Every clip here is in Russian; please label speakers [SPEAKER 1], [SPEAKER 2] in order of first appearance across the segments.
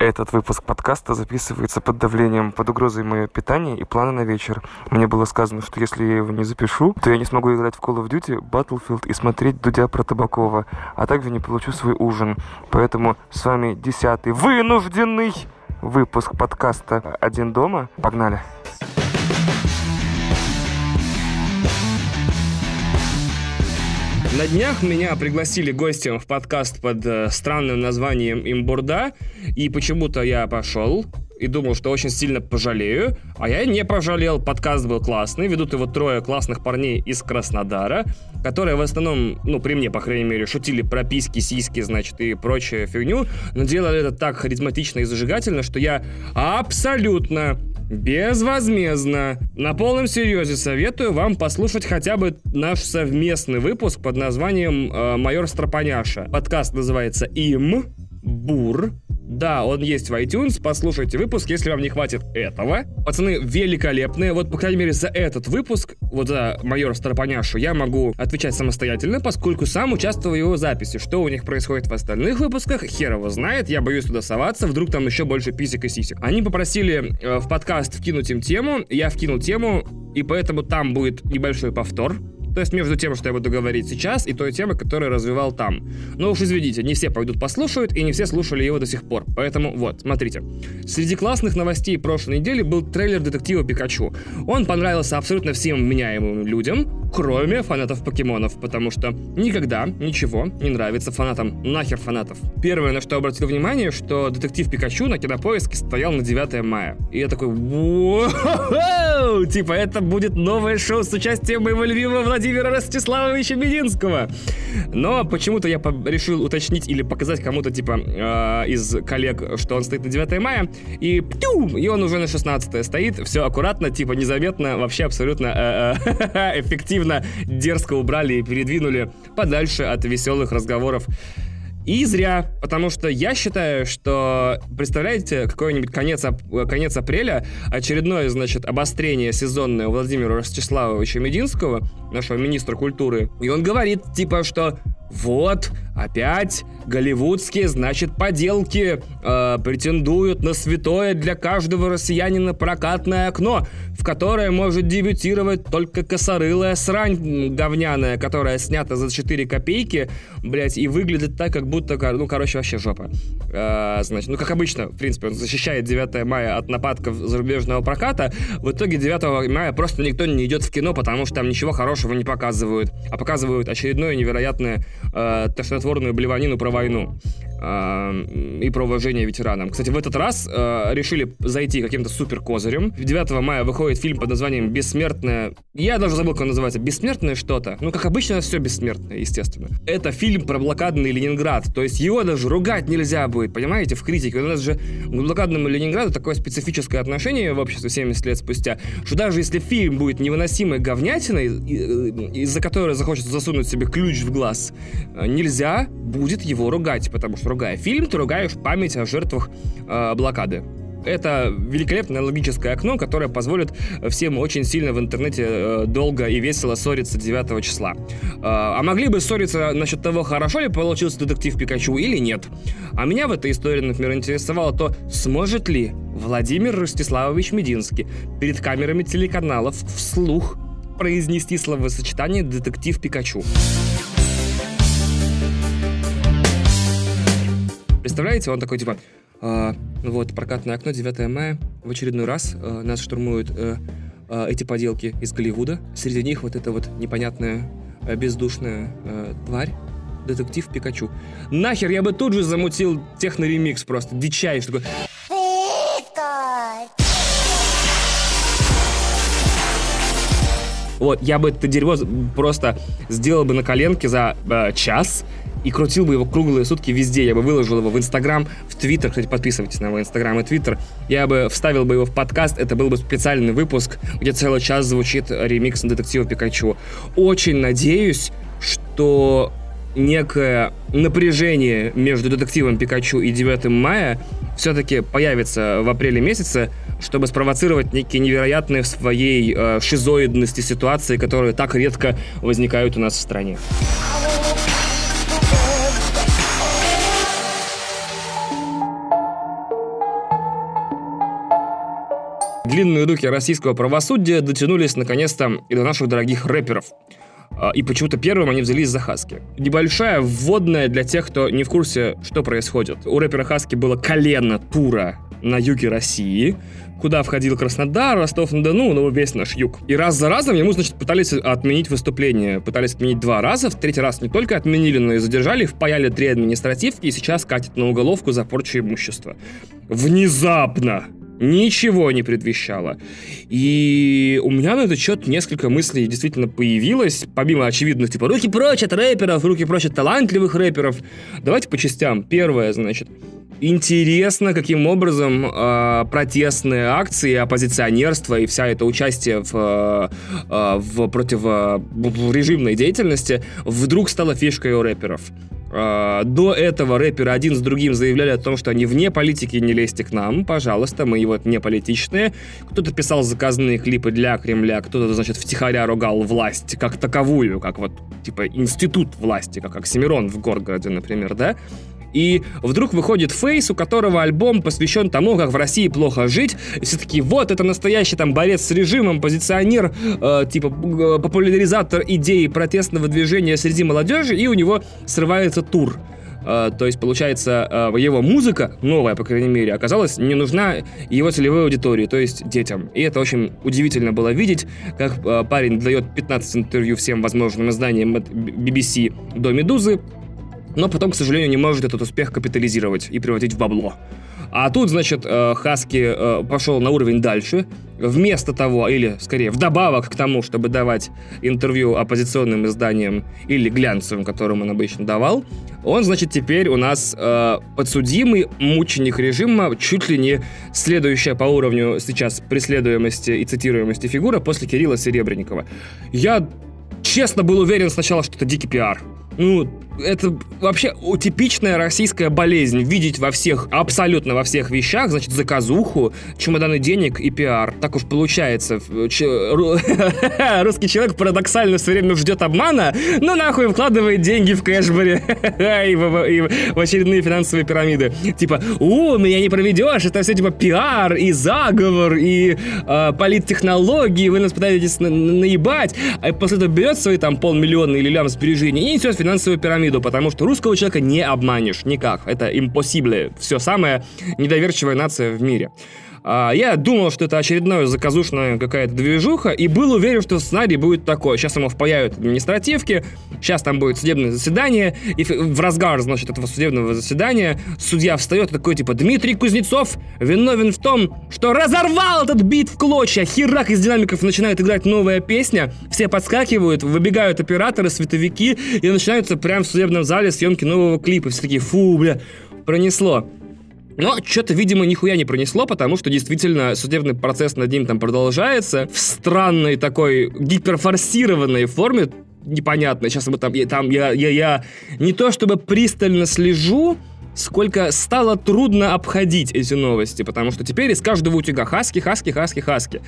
[SPEAKER 1] Этот выпуск подкаста записывается под давлением, под угрозой моего питания и плана на вечер. Мне было сказано, что если я его не запишу, то я не смогу играть в Call of Duty, Battlefield и смотреть Дудя про Табакова, а также не получу свой ужин. Поэтому с вами десятый вынужденный выпуск подкаста «Один дома». Погнали!
[SPEAKER 2] На днях меня пригласили гостем в подкаст под э, странным названием «Имбурда», и почему-то я пошел и думал, что очень сильно пожалею, а я не пожалел, подкаст был классный, ведут его трое классных парней из Краснодара, которые в основном, ну, при мне, по крайней мере, шутили про письки, сиськи, значит, и прочую фигню, но делали это так харизматично и зажигательно, что я абсолютно безвозмездно. На полном серьезе советую вам послушать хотя бы наш совместный выпуск под названием э, «Майор Стропаняша». Подкаст называется «Им», «Бур», да, он есть в iTunes, послушайте выпуск, если вам не хватит этого. Пацаны великолепные, вот, по крайней мере, за этот выпуск, вот за майора Старопоняшу, я могу отвечать самостоятельно, поскольку сам участвовал в его записи. Что у них происходит в остальных выпусках, хер его знает, я боюсь туда соваться, вдруг там еще больше писек и сисек. Они попросили э, в подкаст вкинуть им тему, я вкинул тему, и поэтому там будет небольшой повтор, то есть между тем, что я буду говорить сейчас, и той темой, которую развивал там. Но уж извините, не все пойдут послушают, и не все слушали его до сих пор. Поэтому вот, смотрите. Среди классных новостей прошлой недели был трейлер детектива Пикачу. Он понравился абсолютно всем меняемым людям, кроме фанатов покемонов, потому что никогда ничего не нравится фанатам. Нахер фанатов. Первое, на что обратил внимание, что детектив Пикачу на кинопоиске стоял на 9 мая. И я такой, типа это будет новое шоу с участием моего любимого Владимира Ростиславовича Мединского. Но почему-то я решил уточнить или показать кому-то, типа, э, из коллег, что он стоит на 9 мая, и птю, и он уже на 16 стоит, все аккуратно, типа, незаметно, вообще абсолютно э, э, эффективно, дерзко убрали и передвинули подальше от веселых разговоров и зря, потому что я считаю, что, представляете, какой-нибудь конец, конец апреля, очередное, значит, обострение сезонное у Владимира Ростиславовича Мединского, нашего министра культуры, и он говорит, типа, что вот, опять голливудские, значит, поделки э, претендуют на святое для каждого россиянина прокатное окно, в которое может дебютировать только косорылая срань говняная, которая снята за 4 копейки, блять, и выглядит так, как будто, ну, короче, вообще жопа. Э, значит, ну, как обычно, в принципе, он защищает 9 мая от нападков зарубежного проката, в итоге 9 мая просто никто не идет в кино, потому что там ничего хорошего не показывают, а показывают очередное невероятное э, тошнотворную блеванину про войну и про уважение ветеранам. Кстати, в этот раз э, решили зайти каким-то супер козырем. 9 мая выходит фильм под названием «Бессмертная». Я даже забыл, как он называется. «Бессмертное что-то». Ну, как обычно, все бессмертное, естественно. Это фильм про блокадный Ленинград. То есть его даже ругать нельзя будет, понимаете, в критике. У нас же к блокадному Ленинграду такое специфическое отношение в обществе 70 лет спустя, что даже если фильм будет невыносимой говнятиной, э, из-за которой захочется засунуть себе ключ в глаз, э, нельзя будет его ругать, потому что ругая фильм, ты ругаешь память о жертвах э, блокады. Это великолепное логическое окно, которое позволит всем очень сильно в интернете э, долго и весело ссориться 9 числа. Э, а могли бы ссориться насчет того, хорошо ли получился детектив Пикачу или нет. А меня в этой истории, например, интересовало то, сможет ли Владимир Ростиславович Мединский перед камерами телеканалов вслух произнести словосочетание «детектив Пикачу». Представляете, он такой, типа, э, вот, прокатное окно, 9 мая, в очередной раз э, нас штурмуют э, э, эти поделки из Голливуда. Среди них вот эта вот непонятная, э, бездушная э, тварь, детектив Пикачу. Нахер, я бы тут же замутил техно-ремикс просто, дичайший такой. Вот, я бы это дерьмо просто сделал бы на коленке за э, час, и крутил бы его круглые сутки везде. Я бы выложил его в Инстаграм, в Твиттер. Кстати, подписывайтесь на мой Инстаграм и Твиттер. Я бы вставил бы его в подкаст. Это был бы специальный выпуск, где целый час звучит ремикс на детектива Пикачу. Очень надеюсь, что некое напряжение между детективом Пикачу и 9 мая все-таки появится в апреле месяце, чтобы спровоцировать некие невероятные в своей э, шизоидности ситуации, которые так редко возникают у нас в стране. Длинные руки российского правосудия дотянулись наконец-то и до наших дорогих рэперов. А, и почему-то первым они взялись за Хаски. Небольшая вводная для тех, кто не в курсе, что происходит. У рэпера Хаски было колено тура на юге России, куда входил Краснодар, Ростов-на-Дону, ну, весь наш юг. И раз за разом ему, значит, пытались отменить выступление. Пытались отменить два раза, в третий раз не только отменили, но и задержали, впаяли три административки, и сейчас катят на уголовку за порчу имущества. Внезапно! Ничего не предвещало. И у меня на этот счет несколько мыслей действительно появилось, помимо очевидных, типа, руки прочь от рэперов, руки прочь от талантливых рэперов. Давайте по частям. Первое, значит, Интересно, каким образом э, протестные акции, оппозиционерство и вся это участие в, э, в противорежимной деятельности вдруг стало фишкой у рэперов. Э, до этого рэперы один с другим заявляли о том, что они вне политики, не лезьте к нам, пожалуйста, мы вот не политичные. Кто-то писал заказанные клипы для Кремля, кто-то, значит, втихаря ругал власть как таковую, как вот, типа, институт власти, как Оксимирон в Горгороде, например, да? И вдруг выходит Фейс, у которого альбом посвящен тому, как в России плохо жить. И все таки вот, это настоящий там борец с режимом, позиционер, э, типа э, популяризатор идеи протестного движения среди молодежи, и у него срывается тур. Uh, то есть, получается, uh, его музыка, новая, по крайней мере, оказалась не нужна его целевой аудитории, то есть детям. И это очень удивительно было видеть, как uh, парень дает 15 интервью всем возможным изданиям BBC до «Медузы», но потом, к сожалению, не может этот успех капитализировать и превратить в бабло. А тут, значит, э, Хаски э, пошел на уровень дальше. Вместо того, или скорее вдобавок к тому, чтобы давать интервью оппозиционным изданиям или глянцевым, которым он обычно давал, он, значит, теперь у нас э, подсудимый мученик режима, чуть ли не следующая по уровню сейчас преследуемости и цитируемости фигура после Кирилла Серебренникова. Я честно был уверен сначала, что это дикий пиар. Ну, это вообще типичная российская болезнь. Видеть во всех, абсолютно во всех вещах, значит, заказуху, чемоданы денег и пиар. Так уж получается. Русский человек парадоксально все время ждет обмана, но нахуй вкладывает деньги в кэшбэре и, в, очередные финансовые пирамиды. Типа, у, меня не проведешь, это все типа пиар и заговор и э, политтехнологии, вы нас пытаетесь на наебать, а после этого берет свои там полмиллиона или лям сбережений и несет финансовую пирамиду виду, потому что русского человека не обманешь никак. Это impossible. Все самая недоверчивая нация в мире. А, я думал, что это очередная заказушная какая-то движуха, и был уверен, что сценарий будет такой. Сейчас ему впаяют административки, сейчас там будет судебное заседание, и в разгар, значит, этого судебного заседания судья встает такой, типа, Дмитрий Кузнецов виновен в том, что разорвал этот бит в клочья. Херак из динамиков начинает играть новая песня, все подскакивают, выбегают операторы, световики, и начинаются прямо в судебном зале съемки нового клипа. Все такие, фу, бля, пронесло. Но что-то, видимо, нихуя не пронесло, потому что действительно судебный процесс над ним там продолжается в странной такой гиперфорсированной форме, непонятно. Сейчас мы там, я, там я, я, я не то чтобы пристально слежу, сколько стало трудно обходить эти новости, потому что теперь из каждого утюга хаски, хаски, хаски, хаски.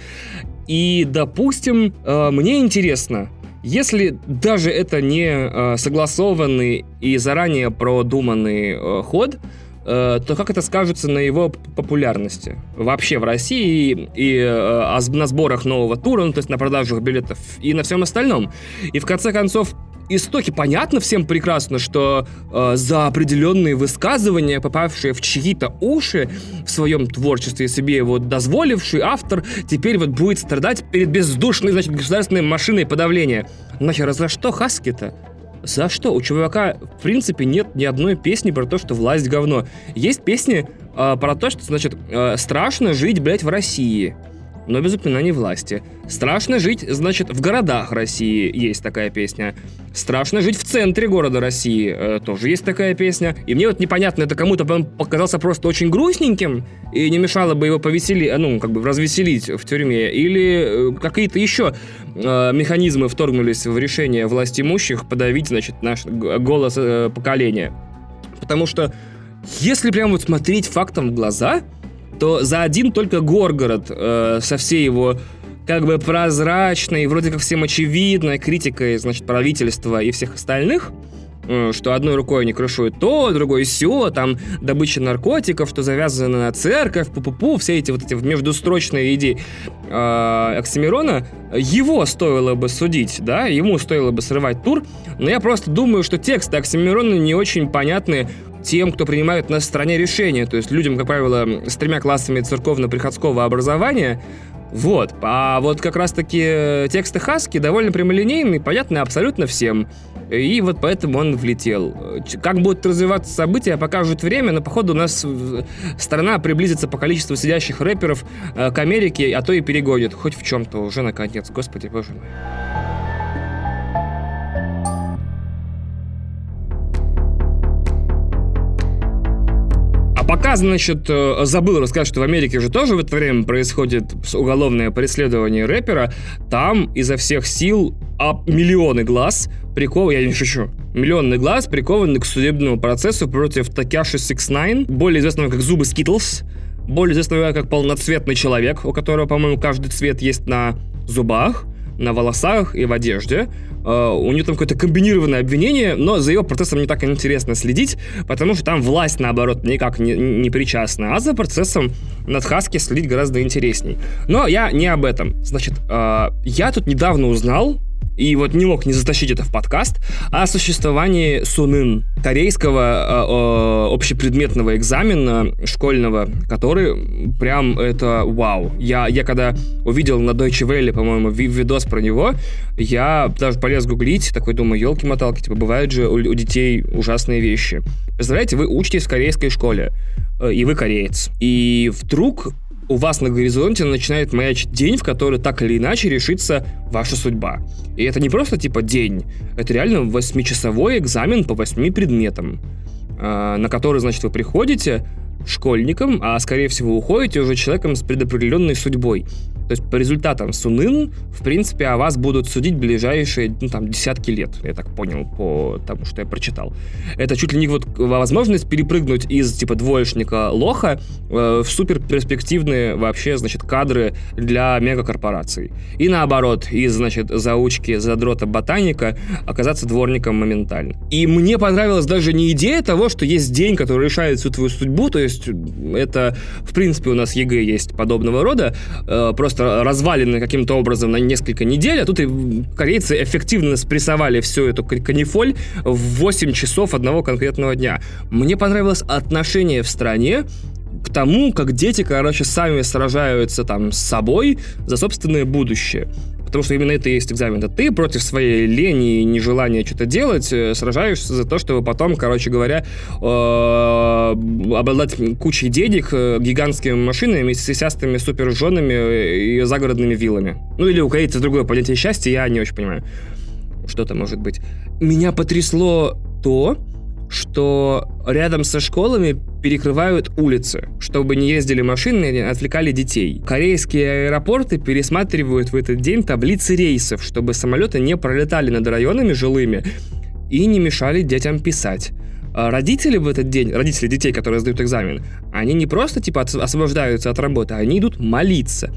[SPEAKER 2] И, допустим, э, мне интересно, если даже это не э, согласованный и заранее продуманный э, ход, то как это скажется на его популярности вообще в России и э, на сборах нового тура, ну, то есть на продажах билетов и на всем остальном. И в конце концов, истоки понятно всем прекрасно, что э, за определенные высказывания, попавшие в чьи-то уши в своем творчестве, себе его дозволивший автор, теперь вот будет страдать перед бездушной, значит, государственной машиной подавления. Нахер, за что Хаски-то? За что? У чувака, в принципе, нет ни одной песни про то, что власть говно. Есть песни э, про то, что, значит, э, страшно жить, блядь, в России но без упоминаний власти. Страшно жить, значит, в городах России есть такая песня. Страшно жить в центре города России, э, тоже есть такая песня. И мне вот непонятно, это кому-то показался просто очень грустненьким, и не мешало бы его повеселить, э, ну, как бы развеселить в тюрьме, или э, какие-то еще э, механизмы вторгнулись в решение власть имущих подавить, значит, наш голос э, поколения. Потому что если прям вот смотреть фактом в глаза, то за один только Горгород э, со всей его как бы прозрачной, вроде как всем очевидной критикой, значит, правительства и всех остальных, э, что одной рукой они крышуют то, другой все, там добыча наркотиков, что завязано на церковь, пу-пу-пу, все эти вот эти междустрочные идеи э, Оксимирона, его стоило бы судить, да, ему стоило бы срывать тур, но я просто думаю, что тексты Оксимирона не очень понятны тем, кто принимает на стороне решения, то есть людям, как правило, с тремя классами церковно-приходского образования, вот. А вот как раз-таки тексты Хаски довольно прямолинейные, понятны абсолютно всем. И вот поэтому он влетел. Как будут развиваться события, покажет время, но, походу, у нас страна приблизится по количеству сидящих рэперов э, к Америке, а то и перегонит. Хоть в чем-то уже, наконец. Господи, боже мой. Пока, значит, э, забыл рассказать, что в Америке же тоже в это время происходит уголовное преследование рэпера. Там изо всех сил а миллионы глаз прикованы, я не шучу, миллионный глаз прикованы к судебному процессу против Tekashi 69, более известного как Зубы Skittles, более известного как полноцветный человек, у которого, по-моему, каждый цвет есть на зубах, на волосах и в одежде. Uh, у нее там какое-то комбинированное обвинение, но за ее процессом не так интересно следить, потому что там власть, наоборот, никак не, не причастна, а за процессом над Хаски следить гораздо интересней. Но я не об этом. Значит, uh, я тут недавно узнал, и вот не мог не затащить это в подкаст, о существовании Сунын, корейского э, общепредметного экзамена школьного, который прям это вау. Я, я когда увидел на Deutsche Welle, по-моему, видос про него, я даже полез гуглить, такой думаю, елки-моталки, типа, бывают же у, у детей ужасные вещи. Представляете, вы учитесь в корейской школе, э, и вы кореец. И вдруг у вас на горизонте начинает маячить день, в который так или иначе решится ваша судьба. И это не просто типа день, это реально восьмичасовой экзамен по восьми предметам, а, на который, значит, вы приходите школьником, а скорее всего уходите уже человеком с предопределенной судьбой. То есть по результатам Сунын, в принципе, о вас будут судить ближайшие, ну, там, десятки лет, я так понял, по тому, что я прочитал. Это чуть ли не вот возможность перепрыгнуть из, типа, двоечника лоха э, в супер перспективные вообще, значит, кадры для мегакорпораций. И наоборот, из, значит, заучки задрота ботаника оказаться дворником моментально. И мне понравилась даже не идея того, что есть день, который решает всю твою судьбу, то есть это, в принципе, у нас ЕГЭ есть подобного рода, э, просто развалены каким-то образом на несколько недель, а тут и корейцы эффективно спрессовали всю эту канифоль в 8 часов одного конкретного дня. Мне понравилось отношение в стране к тому, как дети, короче, сами сражаются там с собой за собственное будущее. Потому что именно это и есть экзамен. Это ты против своей лени и нежелания что-то делать э, сражаешься за то, чтобы потом, короче говоря, э, обладать кучей денег, э, гигантскими машинами, сисястыми супер-женами и загородными виллами. Ну или у корейцев другое понятие счастья, я не очень понимаю. Что это может быть. Меня потрясло то, что рядом со школами перекрывают улицы, чтобы не ездили машины и не отвлекали детей. Корейские аэропорты пересматривают в этот день таблицы рейсов, чтобы самолеты не пролетали над районами жилыми и не мешали детям писать. А родители в этот день, родители детей, которые сдают экзамен, они не просто типа освобождаются от работы, они идут молиться.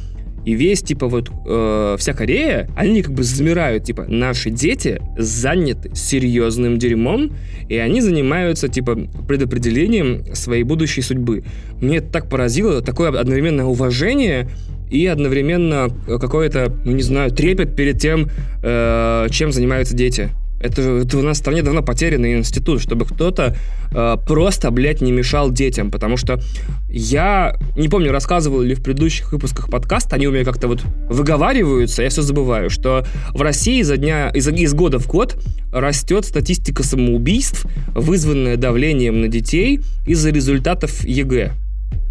[SPEAKER 2] И весь, типа, вот э, вся Корея, они как бы замирают, типа, наши дети заняты серьезным дерьмом, и они занимаются, типа, предопределением своей будущей судьбы. Мне это так поразило, такое одновременное уважение и одновременно какое-то, ну не знаю, трепет перед тем, э, чем занимаются дети. Это, это у нас в стране давно потерянный институт, чтобы кто-то э, просто, блядь, не мешал детям. Потому что я не помню, рассказывал ли в предыдущих выпусках подкаста, они у меня как-то вот выговариваются, я все забываю, что в России за дня, из, из года в год растет статистика самоубийств, вызванная давлением на детей из-за результатов ЕГЭ.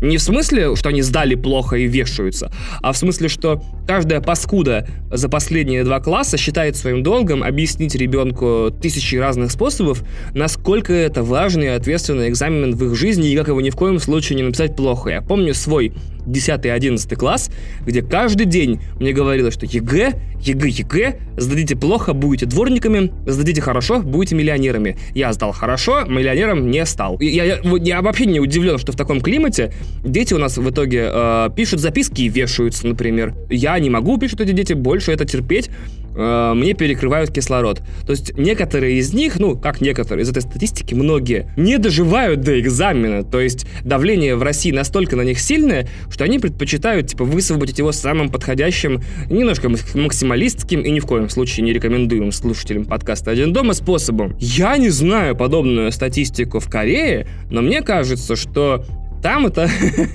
[SPEAKER 2] Не в смысле, что они сдали плохо и вешаются, а в смысле, что каждая паскуда за последние два класса считает своим долгом объяснить ребенку тысячи разных способов, насколько это важный и ответственный экзамен в их жизни и как его ни в коем случае не написать плохо. Я помню свой 10-11 класс, где каждый день мне говорилось, что ЕГЭ, ЕГЭ, ЕГЭ, сдадите плохо, будете дворниками, сдадите хорошо, будете миллионерами. Я сдал хорошо, миллионером не стал. Я, я, я вообще не удивлен, что в таком климате дети у нас в итоге э, пишут записки и вешаются, например. Я не могу, пишут эти дети, больше это терпеть. э, мне перекрывают кислород. То есть некоторые из них, ну, как некоторые, из этой статистики многие, не доживают до экзамена. То есть давление в России настолько на них сильное, что они предпочитают, типа, высвободить его самым подходящим, немножко максималистским и ни в коем случае не рекомендуем слушателям подкаста «Один дома» способом. Я не знаю подобную статистику в Корее, но мне кажется, что там это...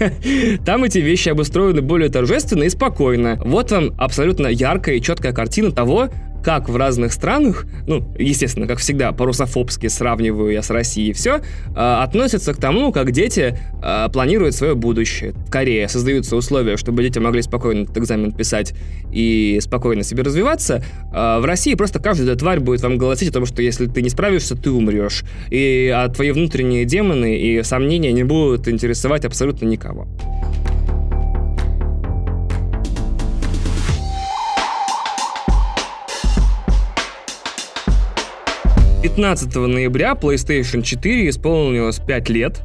[SPEAKER 2] там эти вещи обустроены более торжественно и спокойно. Вот вам абсолютно яркая и четкая картина того, как в разных странах, ну, естественно, как всегда, по-русофобски сравниваю я с Россией все, э, относятся к тому, как дети э, планируют свое будущее. В Корее создаются условия, чтобы дети могли спокойно этот экзамен писать и спокойно себе развиваться. Э, в России просто каждая тварь будет вам голосить о том, что если ты не справишься, ты умрешь. И а твои внутренние демоны и сомнения не будут интересовать абсолютно никого. 15 ноября PlayStation 4 исполнилось 5 лет.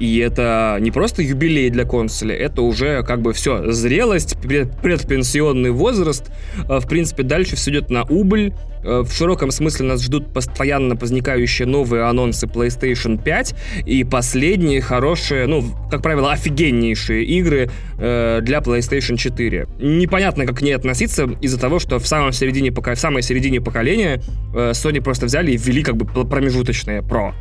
[SPEAKER 2] И это не просто юбилей для консоли, это уже как бы все, зрелость, предпенсионный возраст. А, в принципе, дальше все идет на убыль. А, в широком смысле нас ждут постоянно возникающие новые анонсы PlayStation 5 и последние хорошие, ну, как правило, офигеннейшие игры э, для PlayStation 4. Непонятно, как к ней относиться из-за того, что в самом середине, в самой середине поколения э, Sony просто взяли и ввели как бы промежуточные Pro.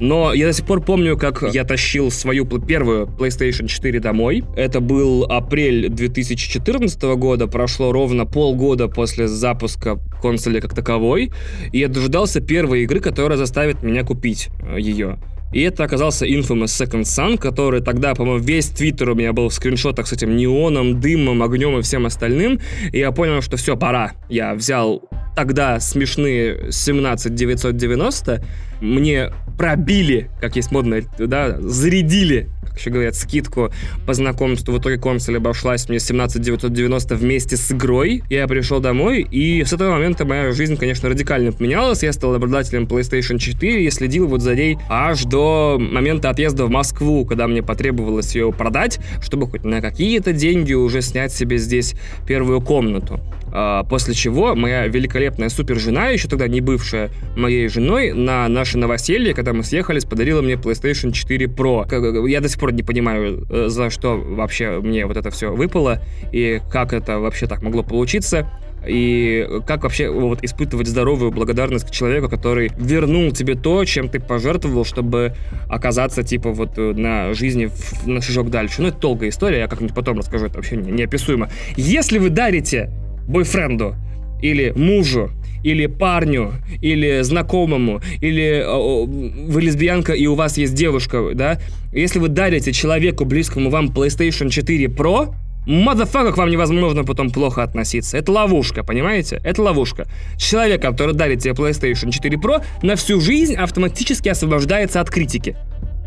[SPEAKER 2] Но я до сих пор помню, как я тащил свою первую PlayStation 4 домой. Это был апрель 2014 года, прошло ровно полгода после запуска консоли как таковой, и я дожидался первой игры, которая заставит меня купить э, ее. И это оказался Infamous Second Sun, который тогда, по-моему, весь твиттер у меня был в скриншотах с этим неоном, дымом, огнем и всем остальным. И я понял, что все, пора. Я взял тогда смешные 17 990, мне пробили, как есть модно, да, зарядили, как еще говорят, скидку по знакомству. В итоге консоль обошлась мне 17 990 вместе с игрой. Я пришел домой, и с этого момента моя жизнь, конечно, радикально поменялась. Я стал обладателем PlayStation 4 и следил вот за ней аж до момента отъезда в Москву, когда мне потребовалось ее продать, чтобы хоть на какие-то деньги уже снять себе здесь первую комнату. А, после чего моя великолепная супер жена, еще тогда не бывшая моей женой, на наше новоселье, когда мы съехались, подарила мне PlayStation 4 Pro. Я до сих пор не понимаю, э, за что вообще мне вот это все выпало, и как это вообще так могло получиться и как вообще вот испытывать здоровую благодарность к человеку, который вернул тебе то, чем ты пожертвовал, чтобы оказаться типа вот э, на жизни на шажок дальше. Ну, это долгая история, я как-нибудь потом расскажу, это вообще неописуемо. Если вы дарите бойфренду или мужу, или парню, или знакомому, или э, вы лесбиянка и у вас есть девушка, да, если вы дарите человеку близкому вам PlayStation 4 Pro, motherfucker к вам невозможно потом плохо относиться. Это ловушка, понимаете? Это ловушка. Человек, который дарит тебе PlayStation 4 Pro, на всю жизнь автоматически освобождается от критики.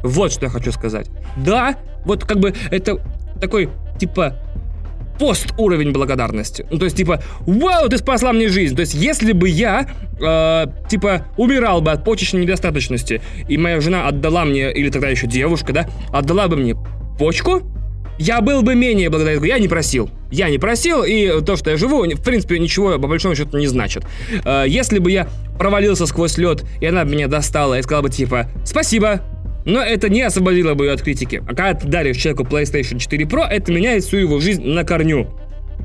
[SPEAKER 2] Вот что я хочу сказать. Да, вот как бы это такой, типа, пост уровень благодарности. Ну, то есть, типа, вау, ты спасла мне жизнь. То есть, если бы я, э, типа, умирал бы от почечной недостаточности, и моя жена отдала мне, или тогда еще девушка, да, отдала бы мне почку, я был бы менее благодарен. Я не просил. Я не просил, и то, что я живу, в принципе, ничего, по большому счету, не значит. Э, если бы я провалился сквозь лед, и она бы меня достала и сказала бы, типа, спасибо, но это не освободило бы ее от критики. А когда ты даришь человеку PlayStation 4 Pro, это меняет всю его жизнь на корню.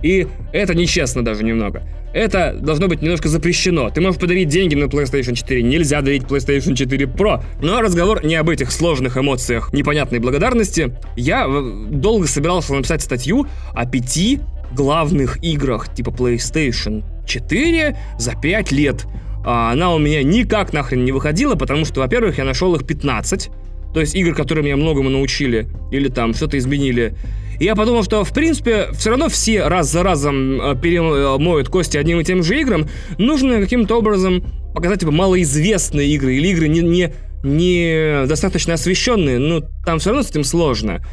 [SPEAKER 2] И это нечестно даже немного. Это должно быть немножко запрещено. Ты можешь подарить деньги на PlayStation 4, нельзя дарить PlayStation 4 Pro. Но разговор не об этих сложных эмоциях непонятной благодарности. Я долго собирался написать статью о пяти главных играх типа PlayStation 4 за 5 лет. А она у меня никак нахрен не выходила, потому что, во-первых, я нашел их 15. То есть игр, которые меня многому научили или там что-то изменили. И я подумал, что, в принципе, все равно все раз за разом э, перемоют кости одним и тем же играм. Нужно каким-то образом показать типа малоизвестные игры или игры не, не, не достаточно освещенные. Ну, там все равно с этим сложно.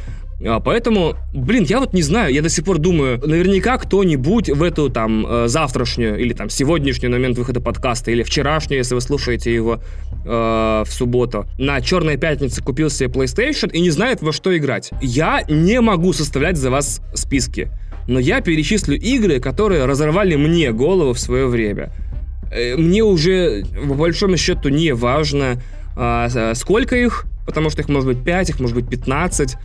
[SPEAKER 2] А, поэтому, блин, я вот не знаю, я до сих пор думаю, наверняка кто-нибудь в эту там э, завтрашнюю или там сегодняшний момент выхода подкаста или вчерашнюю, если вы слушаете его э, в субботу, на Черной пятнице купил себе PlayStation и не знает во что играть. Я не могу составлять за вас списки. но я перечислю игры, которые разорвали мне голову в свое время. Э, мне уже, по большому счету, не важно, а, сколько их, потому что их может быть 5, их может быть 15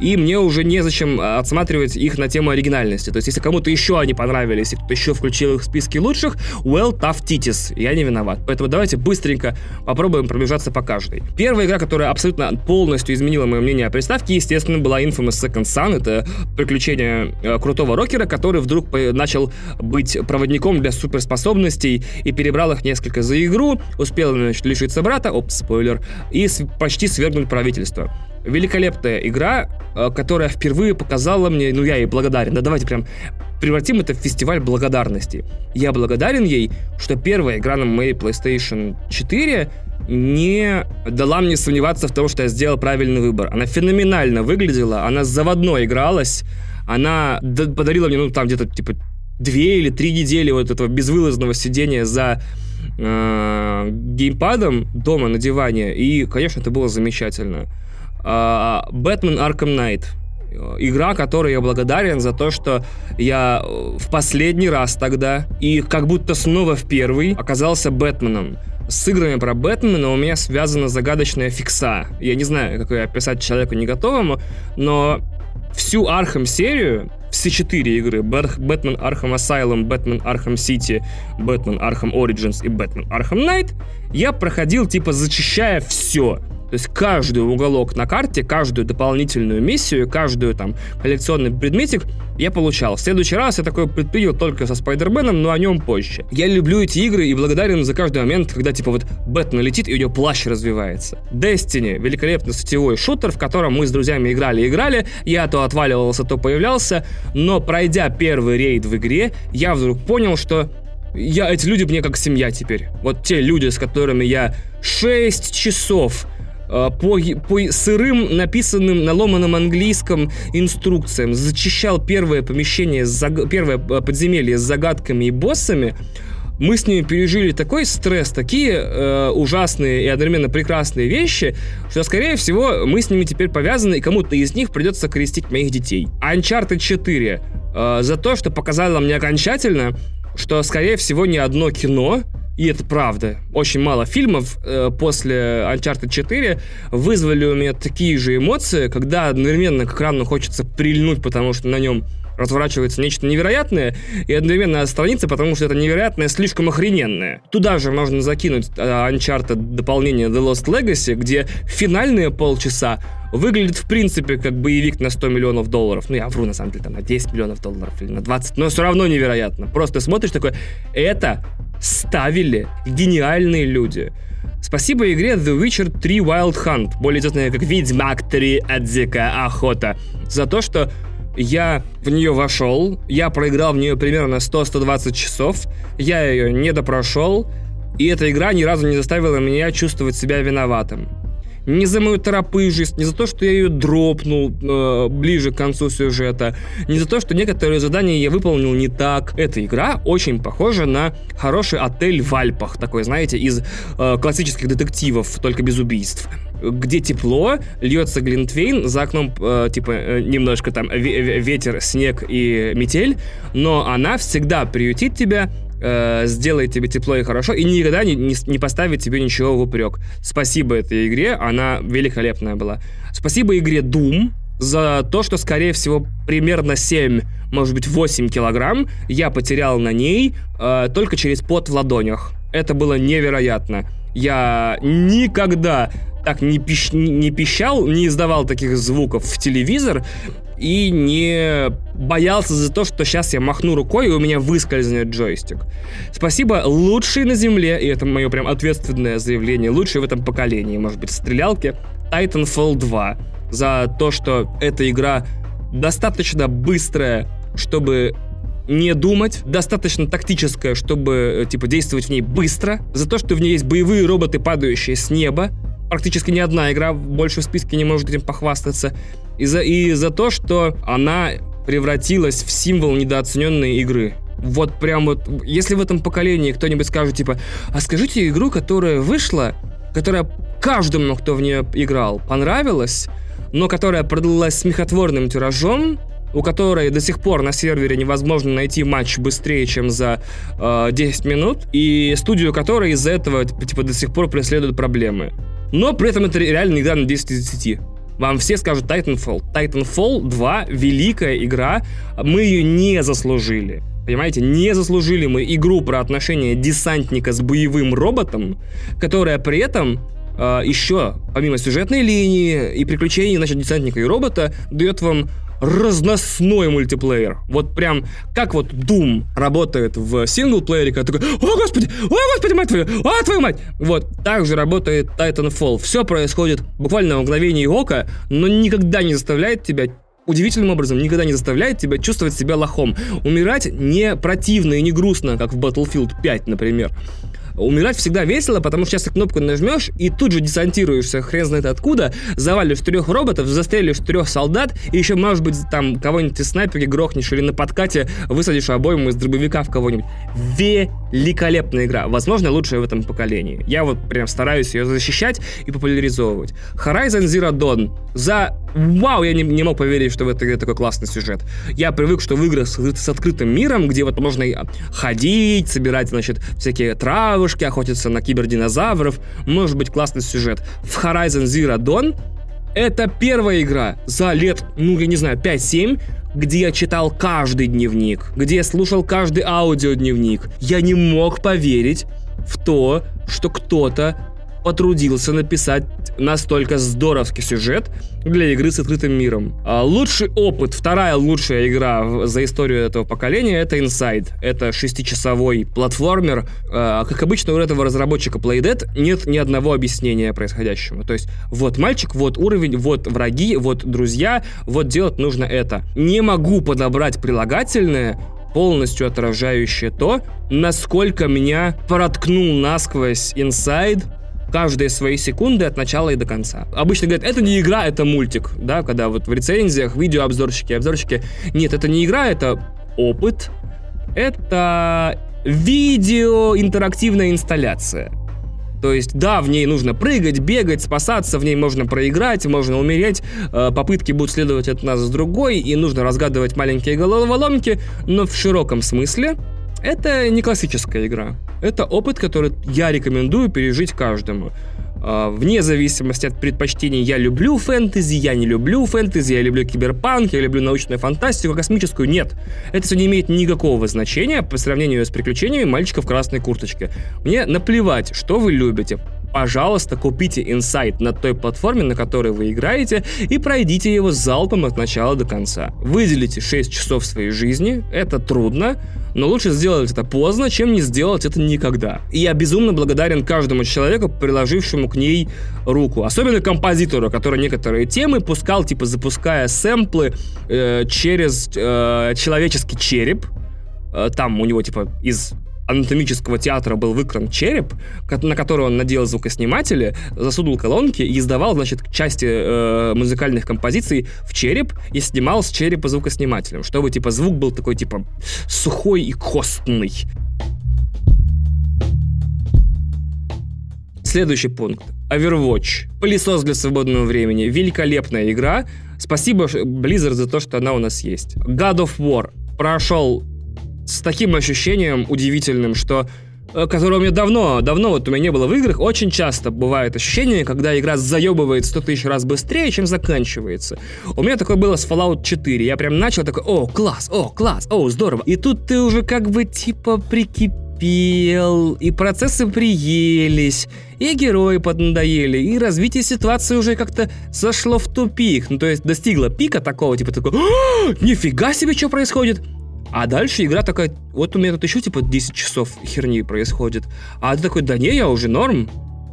[SPEAKER 2] и мне уже незачем а, отсматривать их на тему оригинальности. То есть, если кому-то еще они понравились, и кто-то еще включил их в списки лучших, well, tough titties, я не виноват. Поэтому давайте быстренько попробуем пробежаться по каждой. Первая игра, которая абсолютно полностью изменила мое мнение о приставке, естественно, была Infamous Second Son. Это приключение э, крутого рокера, который вдруг начал быть проводником для суперспособностей и перебрал их несколько за игру, успел значит, лишиться брата, оп, спойлер, и почти свергнуть правительство великолепная игра, э, которая впервые показала мне, ну я ей благодарен, да давайте прям превратим это в фестиваль благодарности. Я благодарен ей, что первая игра на моей PlayStation 4 не дала мне сомневаться в том, что я сделал правильный выбор. Она феноменально выглядела, она заводной игралась, она подарила мне, ну, там где-то, типа, две или три недели вот этого безвылазного сидения за э, геймпадом дома на диване, и, конечно, это было замечательно. Бэтмен Arkham Knight. Игра, которой я благодарен за то, что я э, в последний раз тогда и как будто снова в первый оказался Бэтменом. С играми про Бэтмена у меня связана загадочная фикса. Я не знаю, как ее описать человеку не готовому, но всю Arkham серию, все четыре игры, Бэтмен Arkham Asylum, Бэтмен Arkham City, Бэтмен Arkham Origins и Бэтмен Arkham Knight, я проходил типа зачищая все. То есть каждый уголок на карте, каждую дополнительную миссию, каждую там коллекционный предметик я получал. В следующий раз я такой предпринял только со Спайдерменом, но о нем позже. Я люблю эти игры и благодарен за каждый момент, когда типа вот Бэтмен летит и у него плащ развивается. Destiny — великолепный сетевой шутер, в котором мы с друзьями играли и играли. Я то отваливался, то появлялся. Но пройдя первый рейд в игре, я вдруг понял, что я, эти люди мне как семья теперь. Вот те люди, с которыми я 6 часов по, по сырым, написанным на ломаном английском инструкциям зачищал первое помещение, первое э, подземелье с загадками и боссами, мы с ними пережили такой стресс, такие э, ужасные и одновременно прекрасные вещи, что, скорее всего, мы с ними теперь повязаны, и кому-то из них придется крестить моих детей. Uncharted 4 э, за то, что показало мне окончательно, что, скорее всего, ни одно кино и это правда, очень мало фильмов э, после Uncharted 4 вызвали у меня такие же эмоции, когда одновременно к экрану хочется прильнуть, потому что на нем разворачивается нечто невероятное, и одновременно отстраниться, потому что это невероятное слишком охрененное. Туда же можно закинуть э, Uncharted дополнение The Lost Legacy, где финальные полчаса выглядит в принципе как боевик на 100 миллионов долларов. Ну, я вру, на самом деле, там на 10 миллионов долларов или на 20, но все равно невероятно. Просто смотришь такой, это ставили гениальные люди. Спасибо игре The Witcher 3 Wild Hunt, более известная как Ведьмак 3 Дикая Охота, за то, что я в нее вошел, я проиграл в нее примерно 100-120 часов, я ее не допрошел, и эта игра ни разу не заставила меня чувствовать себя виноватым. Не за мою торопыжесть, не за то, что я ее дропнул э, ближе к концу сюжета, не за то, что некоторые задания я выполнил не так. Эта игра очень похожа на хороший отель в Альпах, такой, знаете, из э, классических детективов, только без убийств где тепло, льется глинтвейн, за окном э, типа э, немножко там ветер, снег и метель, но она всегда приютит тебя э, сделает тебе тепло и хорошо, и никогда не, не, не поставит тебе ничего в упрек. Спасибо этой игре, она великолепная была. Спасибо игре Doom за то, что, скорее всего, примерно 7, может быть, 8 килограмм я потерял на ней э, только через пот в ладонях. Это было невероятно. Я никогда так не, пищ, не пищал, не издавал таких звуков в телевизор и не боялся за то, что сейчас я махну рукой и у меня выскользнет джойстик. Спасибо лучший на земле, и это мое прям ответственное заявление, лучший в этом поколении, может быть, стрелялки, Titanfall 2, за то, что эта игра достаточно быстрая, чтобы не думать, достаточно тактическая, чтобы, э, типа, действовать в ней быстро, за то, что в ней есть боевые роботы, падающие с неба, практически ни одна игра больше в списке не может этим похвастаться. И за, и за то, что она превратилась в символ недооцененной игры. Вот прям вот, если в этом поколении кто-нибудь скажет, типа, а скажите игру, которая вышла, которая каждому, кто в нее играл, понравилась, но которая продалась смехотворным тиражом, у которой до сих пор на сервере невозможно найти матч быстрее, чем за э, 10 минут, и студию которой из-за этого типа, до сих пор преследуют проблемы. Но при этом это реально игра на 10 из 10. Вам все скажут Titanfall. Titanfall 2 — великая игра, мы ее не заслужили. Понимаете, не заслужили мы игру про отношения десантника с боевым роботом, которая при этом э, еще, помимо сюжетной линии и приключений, значит, десантника и робота, дает вам разносной мультиплеер. Вот прям как вот Doom работает в синглплеере, когда такой, о господи, о господи, мать твою, о твою мать. Вот так же работает Titanfall. Все происходит буквально в мгновение ока, но никогда не заставляет тебя удивительным образом никогда не заставляет тебя чувствовать себя лохом. Умирать не противно и не грустно, как в Battlefield 5, например. Умирать всегда весело, потому что сейчас ты кнопку нажмешь и тут же десантируешься хрен знает откуда, завалишь трех роботов, застрелишь трех солдат и еще, может быть, там кого-нибудь из снайперки грохнешь или на подкате высадишь обойму из дробовика в кого-нибудь. Великолепная игра. Возможно, лучшая в этом поколении. Я вот прям стараюсь ее защищать и популяризовывать. Horizon Zero Dawn. За... Вау, я не, не мог поверить, что в этой игре такой классный сюжет. Я привык, что в играх с, с открытым миром, где вот можно ходить, собирать, значит, всякие травы, девушки охотятся на кибердинозавров, может быть классный сюжет. В Horizon Zero Dawn это первая игра за лет, ну, я не знаю, 5-7, где я читал каждый дневник, где я слушал каждый аудиодневник. Я не мог поверить в то, что кто-то потрудился написать настолько здоровский сюжет для игры с открытым миром. А лучший опыт, вторая лучшая игра за историю этого поколения, это Inside. Это шестичасовой платформер. А, как обычно, у этого разработчика Playdead нет ни одного объяснения происходящему. То есть, вот мальчик, вот уровень, вот враги, вот друзья, вот делать нужно это. Не могу подобрать прилагательное, полностью отражающее то, насколько меня проткнул насквозь Inside каждые свои секунды от начала и до конца. Обычно говорят, это не игра, это мультик, да, когда вот в рецензиях, видеообзорщики, обзорщики, нет, это не игра, это опыт, это видео интерактивная инсталляция. То есть, да, в ней нужно прыгать, бегать, спасаться, в ней можно проиграть, можно умереть, э, попытки будут следовать от нас с другой, и нужно разгадывать маленькие головоломки, но в широком смысле это не классическая игра. Это опыт, который я рекомендую пережить каждому. А, вне зависимости от предпочтений, я люблю фэнтези, я не люблю фэнтези, я люблю киберпанк, я люблю научную фантастику, космическую. Нет. Это все не имеет никакого значения по сравнению с приключениями мальчика в красной курточке. Мне наплевать, что вы любите пожалуйста, купите инсайт на той платформе, на которой вы играете, и пройдите его залпом от начала до конца. Выделите 6 часов своей жизни, это трудно, но лучше сделать это поздно, чем не сделать это никогда. И я безумно благодарен каждому человеку, приложившему к ней руку. Особенно композитору, который некоторые темы пускал, типа запуская сэмплы э, через э, человеческий череп. Э, там у него типа из анатомического театра был выкран череп, на который он надел звукосниматели, засунул колонки и издавал, значит, части э, музыкальных композиций в череп и снимал с черепа звукоснимателем, чтобы, типа, звук был такой, типа, сухой и костный. Следующий пункт. Overwatch. Пылесос для свободного времени. Великолепная игра. Спасибо Blizzard за то, что она у нас есть. God of War. Прошел с таким ощущением удивительным, что э, которого у меня давно, давно вот у меня не было в играх, очень часто бывает ощущение, когда игра заебывает 100 тысяч раз быстрее, чем заканчивается. У меня такое было с Fallout 4. Я прям начал такой, о, класс, о, класс, о, здорово. И тут ты уже как бы типа прикипел, и процессы приелись, и герои поднадоели, и развитие ситуации уже как-то зашло в тупик. Ну, то есть достигло пика такого, типа такой, нифига себе, что происходит. А дальше игра такая, вот у меня тут еще типа 10 часов херни происходит. А ты такой, да не, я уже норм,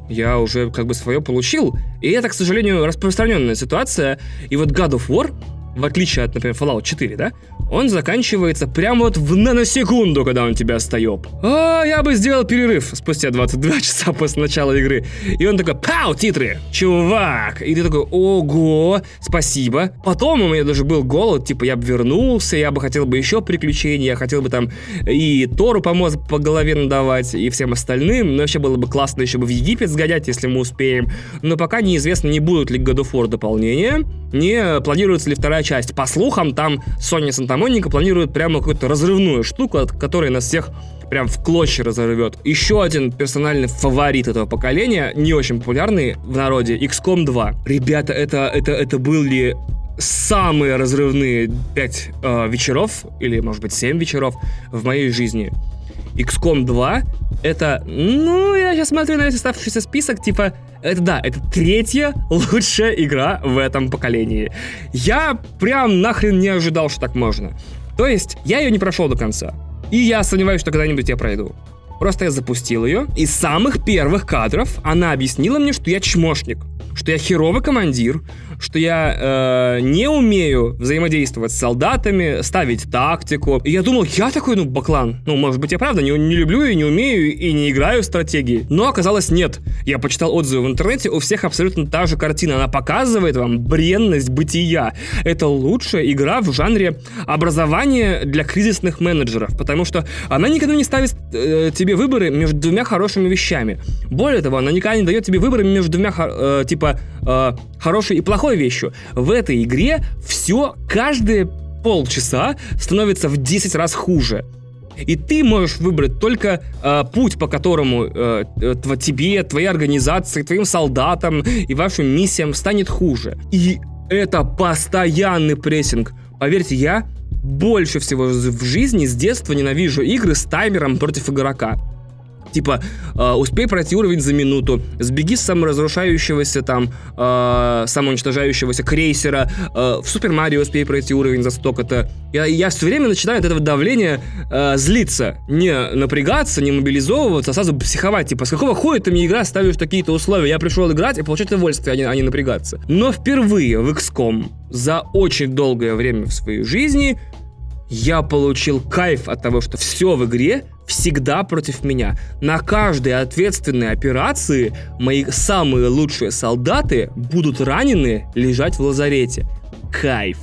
[SPEAKER 2] я уже как бы свое получил. И это, к сожалению, распространенная ситуация. И вот God of War, в отличие от, например, Fallout 4, да, он заканчивается прямо вот в наносекунду, когда он тебя остаёб. А, я бы сделал перерыв спустя 22 часа после начала игры. И он такой, пау, титры, чувак. И ты такой, ого, спасибо. Потом у меня даже был голод, типа, я бы вернулся, я бы хотел бы еще приключений, я хотел бы там и Тору по мозгу по голове надавать, и всем остальным. Но вообще было бы классно еще бы в Египет сгонять, если мы успеем. Но пока неизвестно, не будут ли God of War дополнения, не планируется ли вторая часть. По слухам, там Sony Santa Monica планирует прямо какую-то разрывную штуку, от которой нас всех прям в клочья разорвет. Еще один персональный фаворит этого поколения, не очень популярный в народе, XCOM 2. Ребята, это, это, это были самые разрывные 5 э, вечеров, или, может быть, 7 вечеров в моей жизни. XCOM 2 это, ну, я сейчас смотрю на весь оставшийся список, типа, это да, это третья лучшая игра в этом поколении. Я прям нахрен не ожидал, что так можно. То есть, я ее не прошел до конца. И я сомневаюсь, что когда-нибудь я пройду. Просто я запустил ее, и с самых первых кадров она объяснила мне, что я чмошник, что я херовый командир, что я э, не умею взаимодействовать с солдатами, ставить тактику. И я думал, я такой, ну, баклан. Ну, может быть, я правда не, не люблю и не умею, и не играю в стратегии. Но оказалось нет. Я почитал отзывы в интернете, у всех абсолютно та же картина. Она показывает вам бренность бытия. Это лучшая игра в жанре образования для кризисных менеджеров, потому что она никогда не ставит э, тебе выборы между двумя хорошими вещами. Более того, она никогда не дает тебе выборы между двумя, э, типа, э, хорошей и плохой вещью. В этой игре все каждые полчаса становится в 10 раз хуже. И ты можешь выбрать только э, путь, по которому э, э, тебе, твоей организации, твоим солдатам и вашим миссиям станет хуже. И это постоянный прессинг. Поверьте, я больше всего в жизни с детства ненавижу игры с таймером против игрока. Типа, э, успей пройти уровень за минуту, сбеги с саморазрушающегося там, э, самоуничтожающегося крейсера, э, в Супер Марио успей пройти уровень за столько-то. Я, я все время начинаю от этого давления э, злиться. Не напрягаться, не мобилизовываться, а сразу психовать. Типа, с какого хуя ты мне игра ставишь такие-то условия? Я пришел играть и получать удовольствие, а не, а не напрягаться. Но впервые в XCOM за очень долгое время в своей жизни я получил кайф от того, что все в игре всегда против меня. На каждой ответственной операции мои самые лучшие солдаты будут ранены лежать в лазарете. Кайф.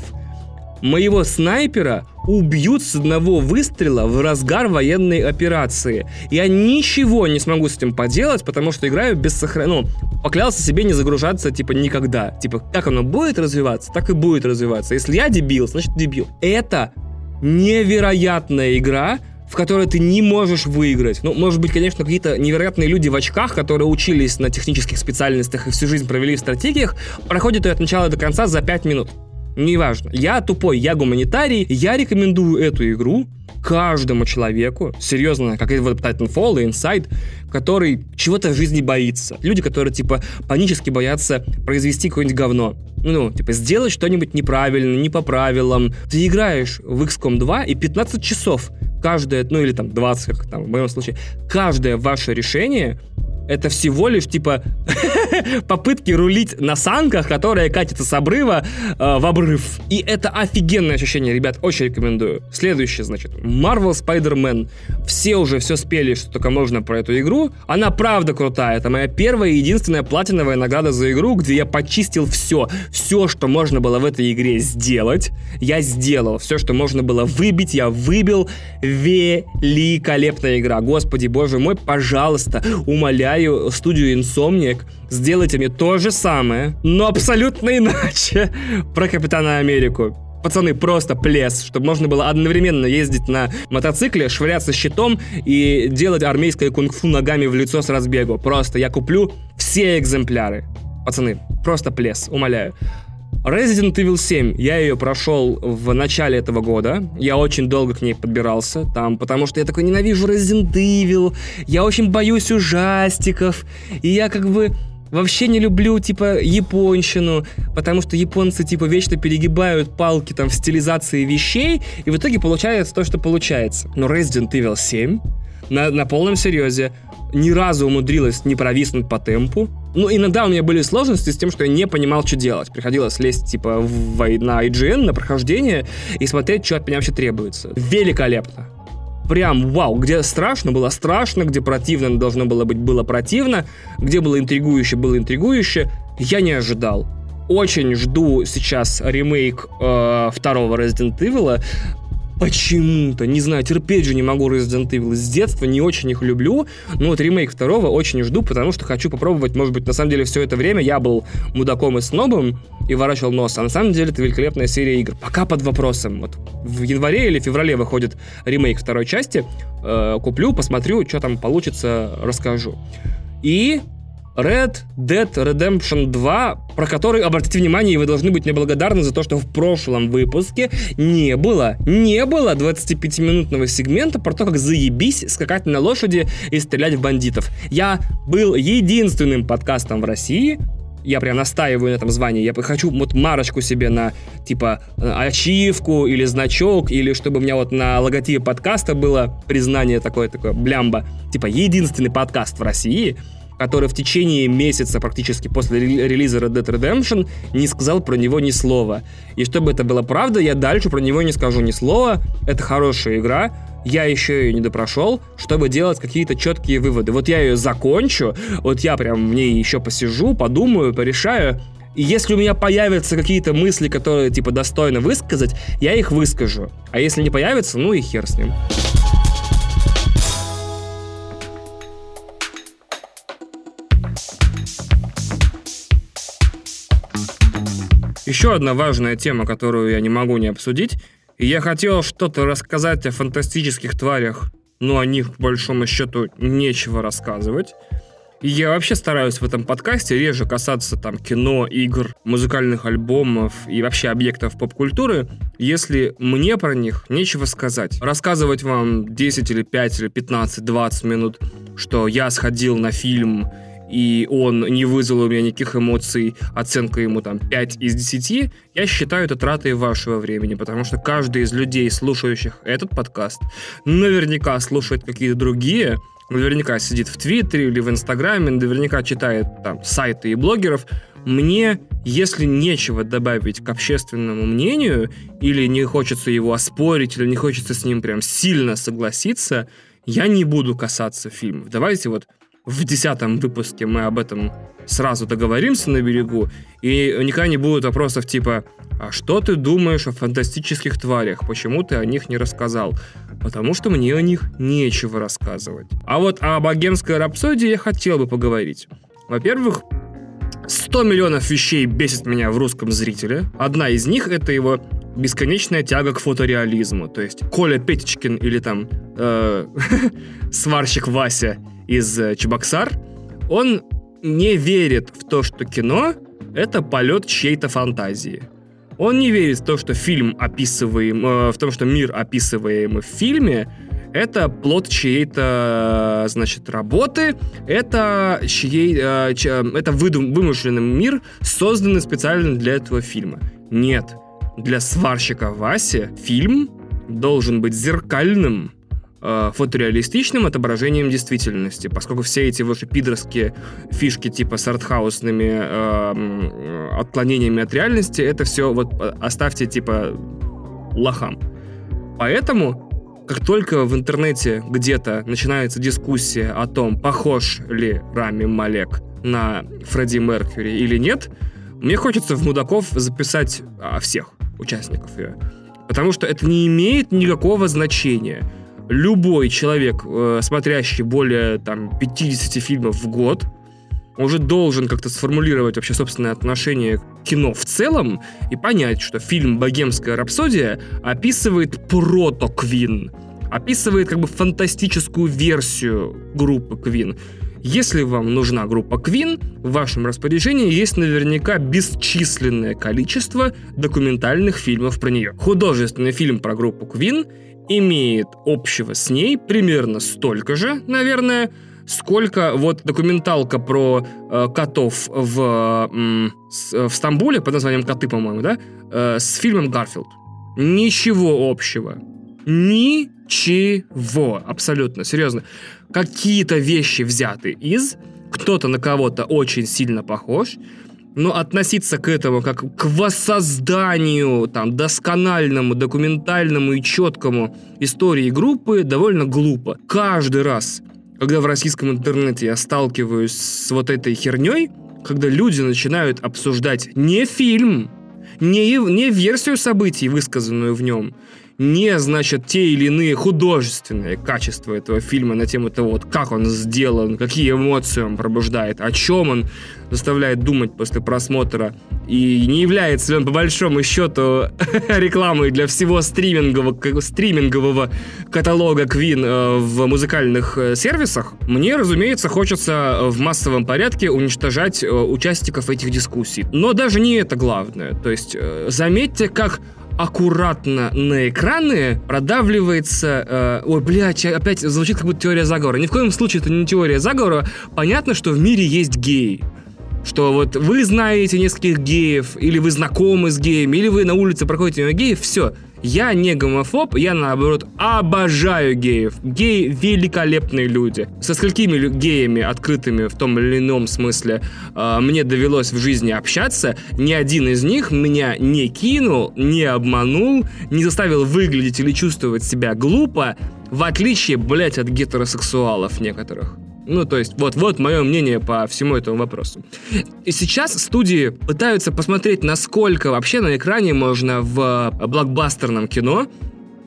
[SPEAKER 2] Моего снайпера убьют с одного выстрела в разгар военной операции. Я ничего не смогу с этим поделать, потому что играю без сохранения. Ну, поклялся себе не загружаться, типа, никогда. Типа, как оно будет развиваться, так и будет развиваться. Если я дебил, значит дебил. Это невероятная игра, в которой ты не можешь выиграть. Ну, может быть, конечно, какие-то невероятные люди в очках, которые учились на технических специальностях и всю жизнь провели в стратегиях, проходят ее от начала до конца за 5 минут. Неважно. Я тупой, я гуманитарий, я рекомендую эту игру каждому человеку, серьезно, как и вот Titanfall и Inside, который чего-то в жизни боится. Люди, которые, типа, панически боятся произвести какое-нибудь говно. Ну, типа, сделать что-нибудь неправильно, не по правилам. Ты играешь в XCOM 2 и 15 часов каждое, ну или там 20, как там в моем случае, каждое ваше решение это всего лишь типа попытки рулить на санках, которые катятся с обрыва э, в обрыв. И это офигенное ощущение, ребят, очень рекомендую. Следующее, значит, Marvel Spider-Man. Все уже все спели, что только можно про эту игру. Она правда крутая. Это моя первая и единственная платиновая награда за игру, где я почистил все. Все, что можно было в этой игре сделать, я сделал. Все, что можно было выбить, я выбил. Великолепная игра. Господи, боже мой, пожалуйста, умоляю студию Insomniac, сделайте мне то же самое, но абсолютно иначе про Капитана Америку. Пацаны, просто плес, чтобы можно было одновременно ездить на мотоцикле, швыряться щитом и делать армейское кунг-фу ногами в лицо с разбегу. Просто я куплю все экземпляры. Пацаны, просто плес, умоляю. Resident Evil 7, я ее прошел в начале этого года. Я очень долго к ней подбирался там, потому что я такой ненавижу Resident Evil. Я очень боюсь ужастиков. И я как бы вообще не люблю, типа, японщину, потому что японцы, типа, вечно перегибают палки там в стилизации вещей, и в итоге получается то, что получается. Но Resident Evil 7 на, на полном серьезе ни разу умудрилась не провиснуть по темпу. Ну, иногда у меня были сложности с тем, что я не понимал, что делать. Приходилось лезть, типа, в, на IGN, на прохождение и смотреть, что от меня вообще требуется. Великолепно. Прям вау, где страшно было страшно, где противно должно было быть было противно, где было интригующе было интригующе, я не ожидал. Очень жду сейчас ремейк э, второго Resident Evil. Почему-то, не знаю, терпеть же не могу Resident Evil с детства, не очень их люблю, но вот ремейк второго очень жду, потому что хочу попробовать, может быть, на самом деле все это время я был мудаком и снобом и ворачивал нос, а на самом деле это великолепная серия игр. Пока под вопросом. Вот в январе или феврале выходит ремейк второй части, э, куплю, посмотрю, что там получится, расскажу. И Red Dead Redemption 2, про который, обратите внимание, вы должны быть мне благодарны за то, что в прошлом выпуске не было, не было 25-минутного сегмента про то, как заебись скакать на лошади и стрелять в бандитов. Я был единственным подкастом в России, я прям настаиваю на этом звании. Я хочу вот марочку себе на, типа, ачивку или значок, или чтобы у меня вот на логотипе подкаста было признание такое, такое блямба. Типа, единственный подкаст в России, который в течение месяца практически после релиза Red Dead Redemption не сказал про него ни слова. И чтобы это было правда, я дальше про него не скажу ни слова. Это хорошая игра, я еще ее не допрошел, чтобы делать какие-то четкие выводы. Вот я ее закончу, вот я прям в ней еще посижу, подумаю, порешаю, и если у меня появятся какие-то мысли, которые, типа, достойно высказать, я их выскажу. А если не появятся, ну и хер с ним. Еще одна важная тема, которую я не могу не обсудить. И я хотел что-то рассказать о фантастических тварях, но о них, по большому счету, нечего рассказывать. И я вообще стараюсь в этом подкасте реже касаться там кино, игр, музыкальных альбомов и вообще объектов поп-культуры, если мне про них нечего сказать. Рассказывать вам 10 или 5 или 15, 20 минут, что я сходил на фильм и он не вызвал у меня никаких эмоций, оценка ему там 5 из 10, я считаю это тратой вашего времени, потому что каждый из людей, слушающих этот подкаст, наверняка слушает какие-то другие, наверняка сидит в Твиттере или в Инстаграме, наверняка читает там сайты и блогеров. Мне, если нечего добавить к общественному мнению, или не хочется его оспорить, или не хочется с ним прям сильно согласиться, я не буду касаться фильмов. Давайте вот в десятом выпуске мы об этом сразу договоримся на берегу, и никогда не будет вопросов типа «А что ты думаешь о фантастических тварях? Почему ты о них не рассказал?» Потому что мне о них нечего рассказывать. А вот о богемской рапсодии я хотел бы поговорить. Во-первых, 100 миллионов вещей бесит меня в русском зрителе. Одна из них — это его бесконечная тяга к фотореализму. То есть Коля Петечкин или там э, сварщик Вася из э, Чебоксар, он не верит в то, что кино — это полет чьей-то фантазии. Он не верит в то, что фильм описываем, э, в том, что мир, описываемый в фильме, это плод чьей-то, значит, работы, это чьей, э, это выдум, вымышленный мир, созданный специально для этого фильма. Нет, для сварщика Васи фильм должен быть зеркальным, э, фотореалистичным отображением действительности, поскольку все эти ваши пидорские фишки типа с артхаусными э, отклонениями от реальности, это все вот э, оставьте типа лохам. Поэтому как только в интернете где-то начинается дискуссия о том, похож ли Рами Малек на Фредди Меркьюри или нет, мне хочется в мудаков записать а, всех участников ее. Потому что это не имеет никакого значения любой человек, э, смотрящий более там, 50 фильмов в год, уже должен как-то сформулировать вообще собственное отношение к кино в целом и понять, что фильм «Богемская рапсодия» описывает прото-Квин, описывает как бы фантастическую версию группы Квин. Если вам нужна группа Queen, в вашем распоряжении есть наверняка бесчисленное количество документальных фильмов про нее. Художественный фильм про группу Queen имеет общего с ней примерно столько же, наверное, сколько вот документалка про э, котов в, э, в Стамбуле под названием «Коты», по-моему, да, э, с фильмом «Гарфилд». Ничего общего. Ничего. Абсолютно. Серьезно. Какие-то вещи взяты из, кто-то на кого-то очень сильно похож, но относиться к этому как к воссозданию, там, доскональному, документальному и четкому истории группы довольно глупо. Каждый раз, когда в российском интернете я сталкиваюсь с вот этой херней, когда люди начинают обсуждать не фильм, не, не версию событий, высказанную в нем, не, значит, те или иные художественные качества этого фильма на тему того, вот, как он сделан, какие эмоции он пробуждает, о чем он заставляет думать после просмотра. И не является ли он, по большому счету, рекламой для всего стримингового, стримингового каталога Queen э, в музыкальных э, сервисах, мне, разумеется, хочется в массовом порядке уничтожать э, участников этих дискуссий. Но даже не это главное. То есть, заметьте, как аккуратно на экраны продавливается... Э, ой, блядь, опять звучит как будто теория заговора. Ни в коем случае это не теория заговора. Понятно, что в мире есть геи что вот вы знаете нескольких геев, или вы знакомы с геями, или вы на улице проходите мимо геев, все. Я не гомофоб, я наоборот обожаю геев. Геи великолепные люди. Со сколькими геями, открытыми в том или ином смысле, э, мне довелось в жизни общаться, ни один из них меня не кинул, не обманул, не заставил выглядеть или чувствовать себя глупо, в отличие, блять, от гетеросексуалов некоторых. Ну, то есть, вот, вот мое мнение по всему этому вопросу. И сейчас студии пытаются посмотреть, насколько вообще на экране можно в блокбастерном кино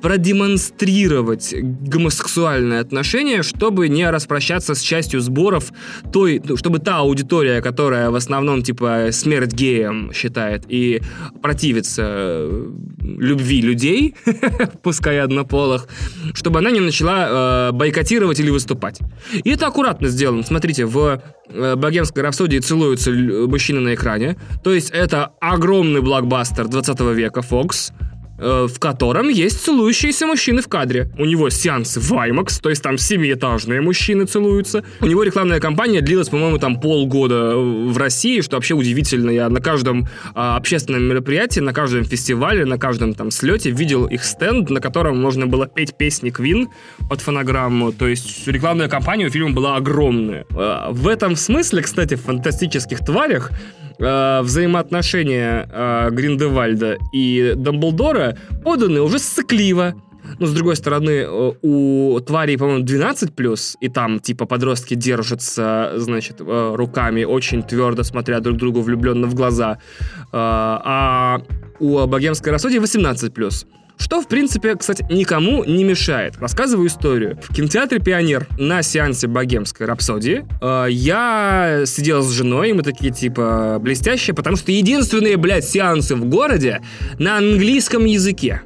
[SPEAKER 2] продемонстрировать гомосексуальное отношение, чтобы не распрощаться с частью сборов той, ну, чтобы та аудитория, которая в основном типа смерть геям считает и противится э, любви людей, пускай однополых, чтобы она не начала э, бойкотировать или выступать. И это аккуратно сделано. Смотрите, в э, «Богемской рапсодии» целуются мужчины на экране. То есть это огромный блокбастер 20 века Fox, Э, в котором есть целующиеся мужчины в кадре. У него сеансы в IMAX, то есть там семиэтажные мужчины целуются. У него рекламная кампания длилась, по-моему, там полгода в России, что вообще удивительно. Я на каждом а, общественном мероприятии, на каждом фестивале, на каждом там слете видел их стенд, на котором можно было петь песни Queen под фонограмму. То есть рекламная кампания у фильма была огромная. А, в этом смысле, кстати, в «Фантастических тварях» э, взаимоотношения э, Гриндевальда и Дамблдора поданы уже сыкливо. Но, с другой стороны, э, у тварей, по-моему, 12+, и там, типа, подростки держатся, значит, э, руками очень твердо, смотря друг другу влюбленно в глаза. Э, а у богемской рассудия 18+. Что, в принципе, кстати, никому не мешает. Рассказываю историю. В кинотеатре «Пионер» на сеансе «Богемской рапсодии» э, я сидел с женой, мы такие, типа, блестящие, потому что единственные, блядь, сеансы в городе на английском языке.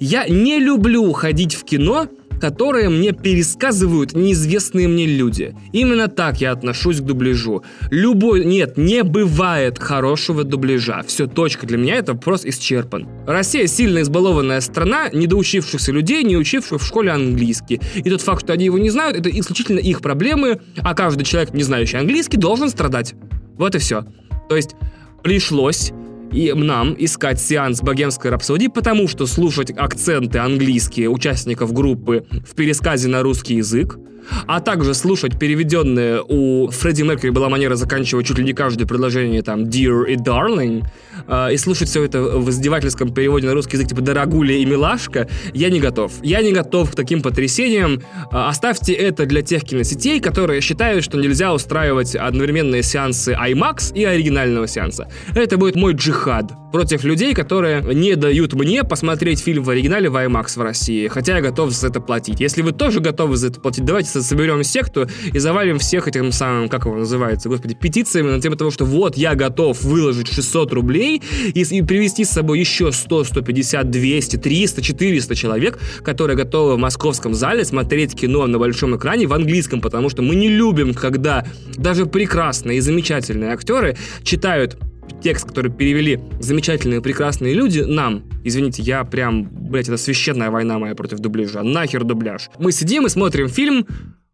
[SPEAKER 2] Я не люблю ходить в кино, которые мне пересказывают неизвестные мне люди. Именно так я отношусь к дубляжу. Любой... Нет, не бывает хорошего дубляжа. Все, точка. Для меня это вопрос исчерпан. Россия сильно избалованная страна недоучившихся людей, не учивших в школе английский. И тот факт, что они его не знают, это исключительно их проблемы, а каждый человек, не знающий английский, должен страдать. Вот и все. То есть пришлось и нам искать сеанс богемской рапсодии, потому что слушать акценты английские участников группы в пересказе на русский язык, а также слушать переведенные у Фредди Меркьюри была манера заканчивать чуть ли не каждое предложение там «dear» и «darling», э, и слушать все это в издевательском переводе на русский язык типа «дорогуля» и «милашка», я не готов. Я не готов к таким потрясениям. Э, оставьте это для тех киносетей, которые считают, что нельзя устраивать одновременные сеансы IMAX и оригинального сеанса. Это будет мой джихад против людей, которые не дают мне посмотреть фильм в оригинале в IMAX в России, хотя я готов за это платить. Если вы тоже готовы за это платить, давайте соберем секту и завалим всех этим самым, как его называется, господи, петициями на тему того, что вот я готов выложить 600 рублей и, и привести с собой еще 100, 150, 200, 300, 400 человек, которые готовы в московском зале смотреть кино на большом экране в английском, потому что мы не любим, когда даже прекрасные и замечательные актеры читают текст, который перевели замечательные, прекрасные люди, нам, извините, я прям, блядь, это священная война моя против дубляжа, нахер дубляж. Мы сидим и смотрим фильм,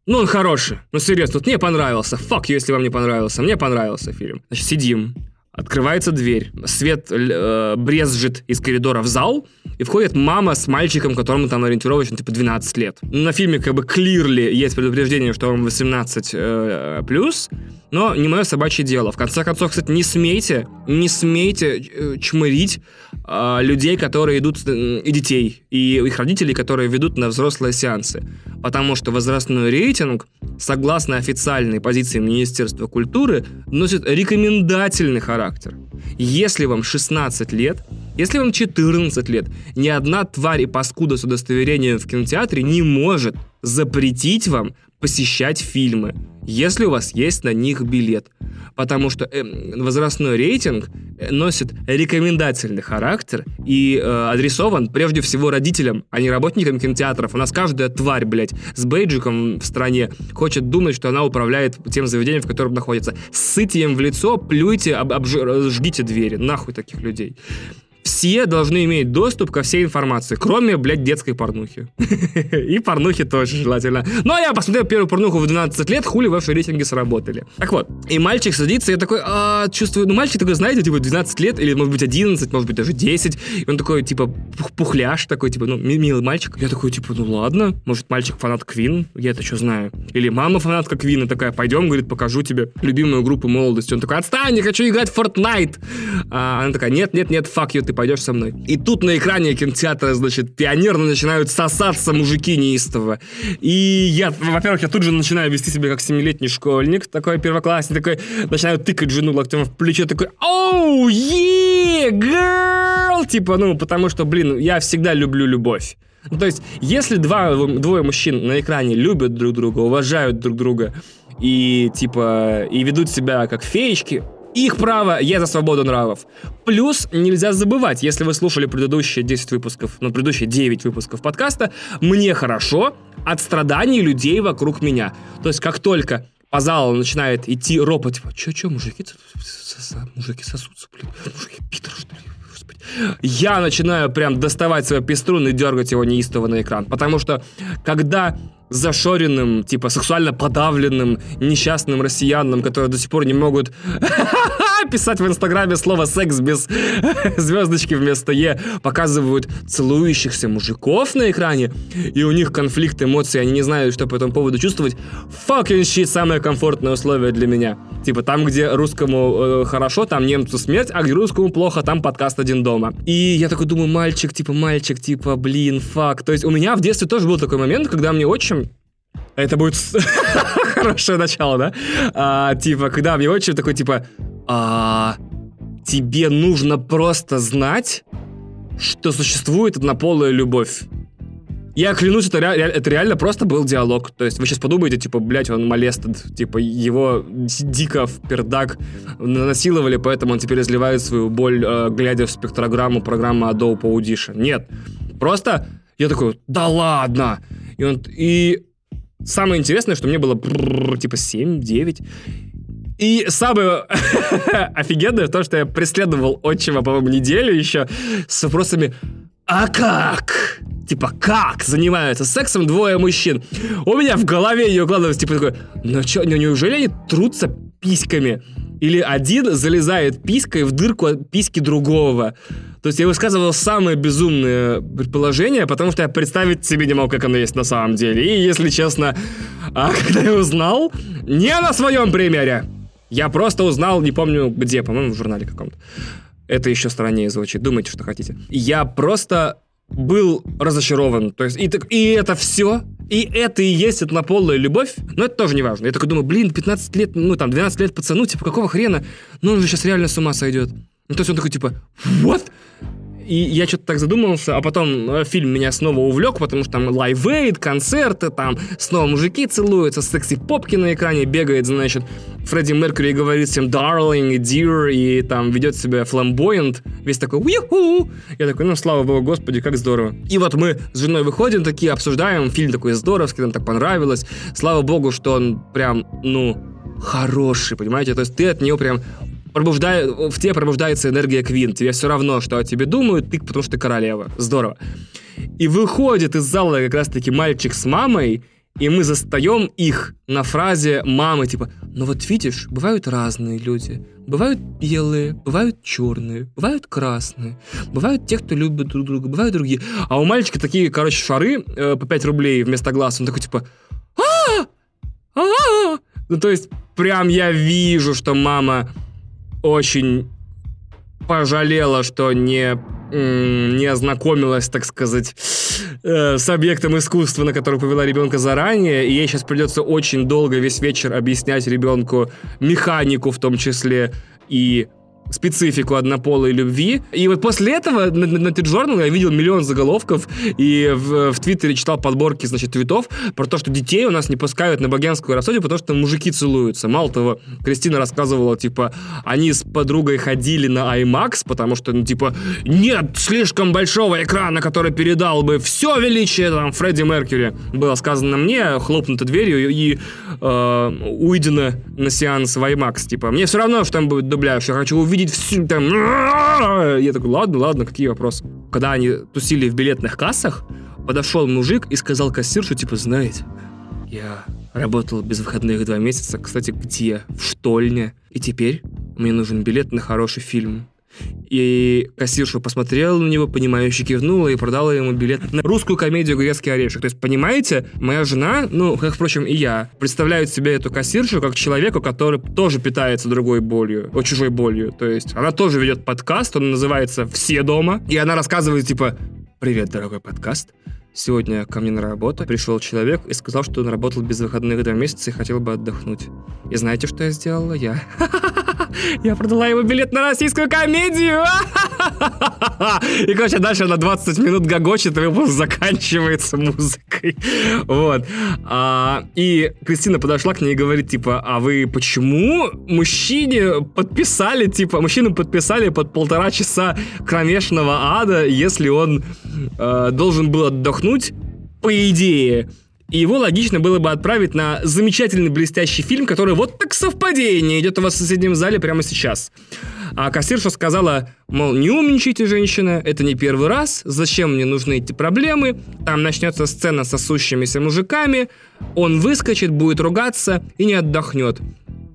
[SPEAKER 2] ну, он хороший. Ну, серьезно, тут мне понравился. Фак, если вам не понравился. Мне понравился фильм. Значит, сидим. Открывается дверь. Свет э, брезжит из коридора в зал. И входит мама с мальчиком, которому там ориентировочно типа 12 лет. На фильме как бы clearly есть предупреждение, что он 18 э, плюс. Но не мое собачье дело. В конце концов, кстати, не смейте, не смейте э, чмырить э, людей, которые идут, э, и детей, и их родителей, которые ведут на взрослые сеансы. Потому что возрастной рейтинг, согласно официальной позиции Министерства культуры, носит рекомендательный характер. Если вам 16 лет, если вам 14 лет, ни одна тварь и паскуда с удостоверением в кинотеатре не может запретить вам посещать фильмы, если у вас есть на них билет. Потому что э, возрастной рейтинг э, носит рекомендательный характер и э, адресован прежде всего родителям, а не работникам кинотеатров. У нас каждая тварь, блядь, с бейджиком в стране хочет думать, что она управляет тем заведением, в котором находится. Ссыте им в лицо, плюйте, об, обжгите двери. Нахуй таких людей все должны иметь доступ ко всей информации, кроме, блядь, детской порнухи. И порнухи тоже желательно. Ну, а я посмотрел первую порнуху в 12 лет, хули ваши рейтинги сработали. Так вот, и мальчик садится, я такой, а, чувствую, ну, мальчик такой, знаете, типа 12 лет, или, может быть, 11, может быть, даже 10, и он такой, типа, пухляш такой, типа, ну, милый мальчик. Я такой, типа, ну, ладно, может, мальчик фанат Квин, я это что знаю. Или мама фанатка Квина такая, пойдем, говорит, покажу тебе любимую группу молодости. Он такой, отстань, я хочу играть в Fortnite. А она такая, нет, нет, нет, fuck you, ты пойдешь со мной. И тут на экране кинотеатра, значит, пионерно начинают сосаться мужики неистово. И я, во-первых, я тут же начинаю вести себя как семилетний школьник, такой первоклассник, такой, начинаю тыкать жену локтем в плечо, такой, оу, е, girl, типа, ну, потому что, блин, я всегда люблю любовь. Ну, то есть, если два, двое мужчин на экране любят друг друга, уважают друг друга и, типа, и ведут себя как феечки, их право, я за свободу нравов. Плюс нельзя забывать, если вы слушали предыдущие 10 выпусков, ну, предыдущие 9 выпусков подкаста, мне хорошо от страданий людей вокруг меня. То есть, как только по залу начинает идти ропот, типа, чё-чё, мужики, мужики сосутся, блин, мужики, Питер, что ли? Я начинаю прям доставать свой пеструн и дергать его неистово на экран. Потому что, когда зашоренным, типа сексуально подавленным, несчастным россиянам, которые до сих пор не могут писать в Инстаграме слово «секс» без звездочки вместо «е», показывают целующихся мужиков на экране, и у них конфликт эмоций, они не знают, что по этому поводу чувствовать. Fucking shit, самое комфортное условие для меня. Типа там, где русскому э, хорошо, там немцу смерть, а где русскому плохо, там подкаст один дома. И я такой думаю, мальчик, типа, мальчик, типа, блин, фак. То есть у меня в детстве тоже был такой момент, когда мне отчим это будет хорошее начало, да? А, типа, когда мне отчим такой, типа, а, тебе нужно просто знать, что существует однополая любовь. Я клянусь, это, ре- это реально просто был диалог. То есть вы сейчас подумаете, типа, блядь, он молестед, типа, его дико в пердак насиловали, поэтому он теперь изливает свою боль, э, глядя в спектрограмму программы Adobe Audition. Нет. Просто я такой, да ладно! И, он, и самое интересное, что мне было типа 7-9. И самое офигенное то, что я преследовал отчима, по-моему, неделю еще с вопросами «А как?» Типа, как занимаются сексом двое мужчин? У меня в голове не укладывается, типа, такой, ну что, ну неужели они трутся письками? Или один залезает писькой в дырку от письки другого? То есть я высказывал самые безумные предположения, потому что я представить себе не мог, как оно есть на самом деле. И, если честно, а когда я узнал, не на своем примере, я просто узнал, не помню где, по-моему, в журнале каком-то. Это еще страннее звучит, думайте, что хотите. Я просто был разочарован. То есть, и, так, и это все, и это и есть однополая любовь, но это тоже не важно. Я такой думаю, блин, 15 лет, ну там, 12 лет пацану, типа, какого хрена? Ну он же сейчас реально с ума сойдет. Ну, то есть он такой, типа, what? И я что-то так задумался, а потом э, фильм меня снова увлек, потому что там Live Aid, концерты, там снова мужики целуются, секси-попки на экране бегает, значит, Фредди Меркьюри говорит всем darling, dear, и там ведет себя flamboyant, весь такой уиху. Я такой, ну, слава богу, господи, как здорово. И вот мы с женой выходим, такие обсуждаем, фильм такой здоровский, нам так понравилось. Слава богу, что он прям, ну, хороший, понимаете? То есть ты от него прям пробуждает, в тебе пробуждается энергия Квин. Тебе все равно, что о тебе думают, ты, потому что ты королева. Здорово. И выходит из зала как раз-таки мальчик с мамой, и мы застаем их на фразе мамы, типа, ну вот видишь, бывают разные люди. Бывают белые, бывают черные, бывают красные, бывают те, кто любит друг друга, бывают другие. А у мальчика такие, короче, шары э, по 5 рублей вместо глаз. Он такой, типа, а, а, Ну, то есть, прям я вижу, что мама очень пожалела, что не не ознакомилась, так сказать, э, с объектом искусства, на который повела ребенка заранее, и ей сейчас придется очень долго весь вечер объяснять ребенку механику в том числе и специфику однополой любви. И вот после этого на, на, на Journal я видел миллион заголовков и в, в Твиттере читал подборки, значит, твитов про то, что детей у нас не пускают на богемскую рассудию, потому что мужики целуются. Мало того, Кристина рассказывала, типа, они с подругой ходили на IMAX, потому что, ну, типа, нет слишком большого экрана, который передал бы все величие, там, Фредди Меркьюри. Было сказано мне, хлопнуто дверью и э, уйдено на сеанс в IMAX. Типа, мне все равно, что там будет дубляж, я хочу увидеть всю там... Я такой, ладно, ладно, какие вопросы? Когда они тусили в билетных кассах, подошел мужик и сказал кассиршу, типа, знаете, я работал без выходных два месяца, кстати, где? В штольне. И теперь мне нужен билет на хороший фильм. И кассирша посмотрела на него, понимающе кивнула и продала ему билет на русскую комедию «Грецкий орешек». То есть, понимаете, моя жена, ну, как, впрочем, и я, представляют себе эту кассиршу как человеку, который тоже питается другой болью, о чужой болью. То есть, она тоже ведет подкаст, он называется «Все дома», и она рассказывает, типа, «Привет, дорогой подкаст, Сегодня ко мне на работу пришел человек и сказал, что он работал без выходных два месяца и хотел бы отдохнуть. И знаете, что я сделала? Я... Я продала ему билет на российскую комедию! И, короче, дальше на 20 минут гогочет, и выпуск заканчивается музыкой. Вот. А, и Кристина подошла к ней и говорит, типа, а вы почему мужчине подписали, типа, мужчину подписали под полтора часа кромешного ада, если он э, должен был отдохнуть, по идее, и его логично было бы отправить на замечательный блестящий фильм, который вот так совпадение идет у вас в соседнем зале прямо сейчас. А кассирша сказала, мол, не умничайте, женщина, это не первый раз, зачем мне нужны эти проблемы, там начнется сцена с сосущимися мужиками, он выскочит, будет ругаться и не отдохнет.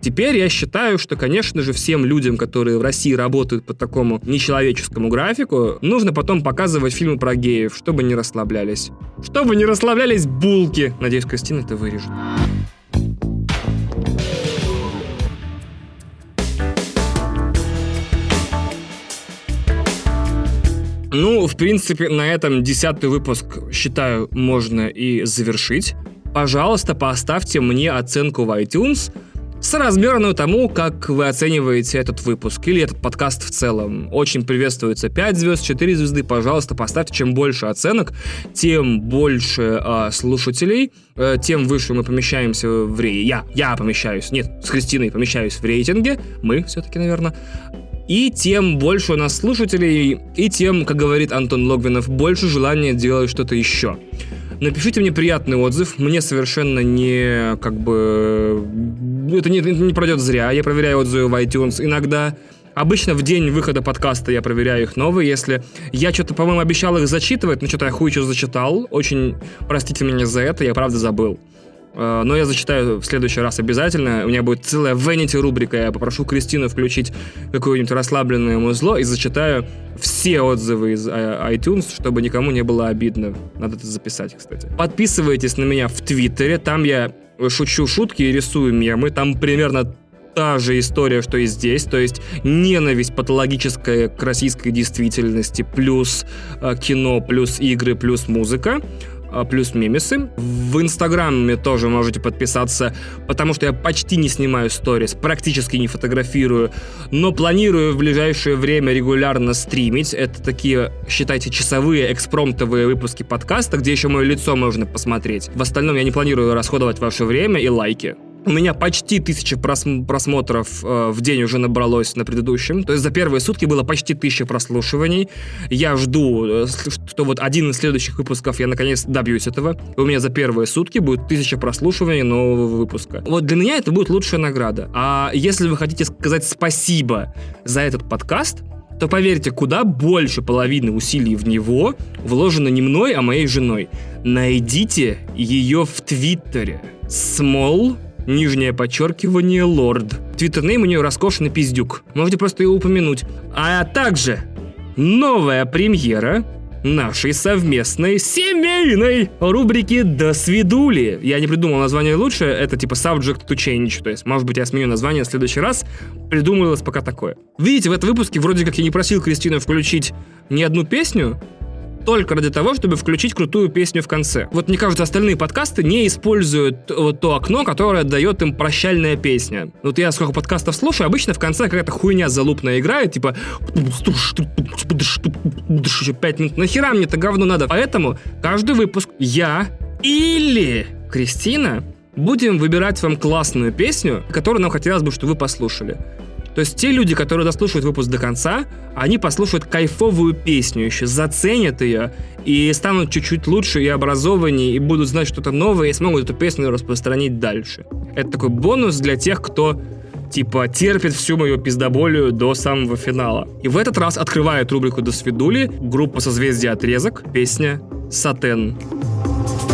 [SPEAKER 2] Теперь я считаю, что, конечно же, всем людям, которые в России работают по такому нечеловеческому графику, нужно потом показывать фильмы про геев, чтобы не расслаблялись. Чтобы не расслаблялись булки. Надеюсь, Кристина это вырежет. Ну, в принципе, на этом десятый выпуск, считаю, можно и завершить. Пожалуйста, поставьте мне оценку в iTunes – соразмерную тому, как вы оцениваете этот выпуск или этот подкаст в целом. Очень приветствуется 5 звезд, 4 звезды. Пожалуйста, поставьте. Чем больше оценок, тем больше э, слушателей, э, тем выше мы помещаемся в рей. Я, я помещаюсь. Нет, с Кристиной помещаюсь в рейтинге. Мы все-таки, наверное. И тем больше у нас слушателей, и тем, как говорит Антон Логвинов, больше желания делать что-то еще. Напишите мне приятный отзыв. Мне совершенно не, как бы... Это не, не пройдет зря. Я проверяю отзывы в iTunes иногда. Обычно в день выхода подкаста я проверяю их новые. Если я что-то, по-моему, обещал их зачитывать, но что-то я хуй что зачитал. Очень простите меня за это, я правда забыл. Э, но я зачитаю в следующий раз обязательно. У меня будет целая Vanity рубрика. Я попрошу Кристину включить какое-нибудь расслабленное музло и зачитаю все отзывы из э, iTunes, чтобы никому не было обидно. Надо это записать, кстати. Подписывайтесь на меня в Твиттере. Там я шучу шутки и рисую мемы. Там примерно та же история, что и здесь, то есть ненависть патологическая к российской действительности, плюс э, кино, плюс игры, плюс музыка. А, плюс мемесы. В Инстаграме тоже можете подписаться, потому что я почти не снимаю сторис, практически не фотографирую, но планирую в ближайшее время регулярно стримить. Это такие, считайте, часовые экспромтовые выпуски подкаста, где еще мое лицо можно посмотреть. В остальном я не планирую расходовать ваше время и лайки. У меня почти тысяча прос- просмотров э, в день уже набралось на предыдущем. То есть за первые сутки было почти тысяча прослушиваний. Я жду, э, что вот один из следующих выпусков я наконец добьюсь этого. У меня за первые сутки будет тысяча прослушиваний нового выпуска. Вот для меня это будет лучшая награда. А если вы хотите сказать спасибо за этот подкаст, то поверьте, куда больше половины усилий в него вложено не мной, а моей женой. Найдите ее в Твиттере. Small нижнее подчеркивание, лорд. Твиттернейм у нее роскошный пиздюк. Можете просто ее упомянуть. А также новая премьера нашей совместной семейной рубрики «До свидули». Я не придумал название лучше, это типа subject to change, то есть, может быть, я сменю название в следующий раз, придумывалось пока такое. Видите, в этом выпуске вроде как я не просил Кристину включить ни одну песню, только ради того, чтобы включить крутую песню в конце. Вот мне кажется, остальные подкасты не используют вот то окно, которое дает им прощальная песня. Вот я сколько подкастов слушаю, обычно в конце какая-то хуйня залупная играет, типа пять минут. Нахера мне это говно надо? Поэтому каждый выпуск я или Кристина будем выбирать вам классную песню, которую нам хотелось бы, чтобы вы послушали. То есть те люди, которые дослушают выпуск до конца, они послушают кайфовую песню еще, заценят ее и станут чуть-чуть лучше и образованнее, и будут знать что-то новое, и смогут эту песню распространить дальше. Это такой бонус для тех, кто типа терпит всю мою пиздоболию до самого финала. И в этот раз открывает рубрику «До свидули» группа «Созвездие отрезок», песня «Сатен». Сатен.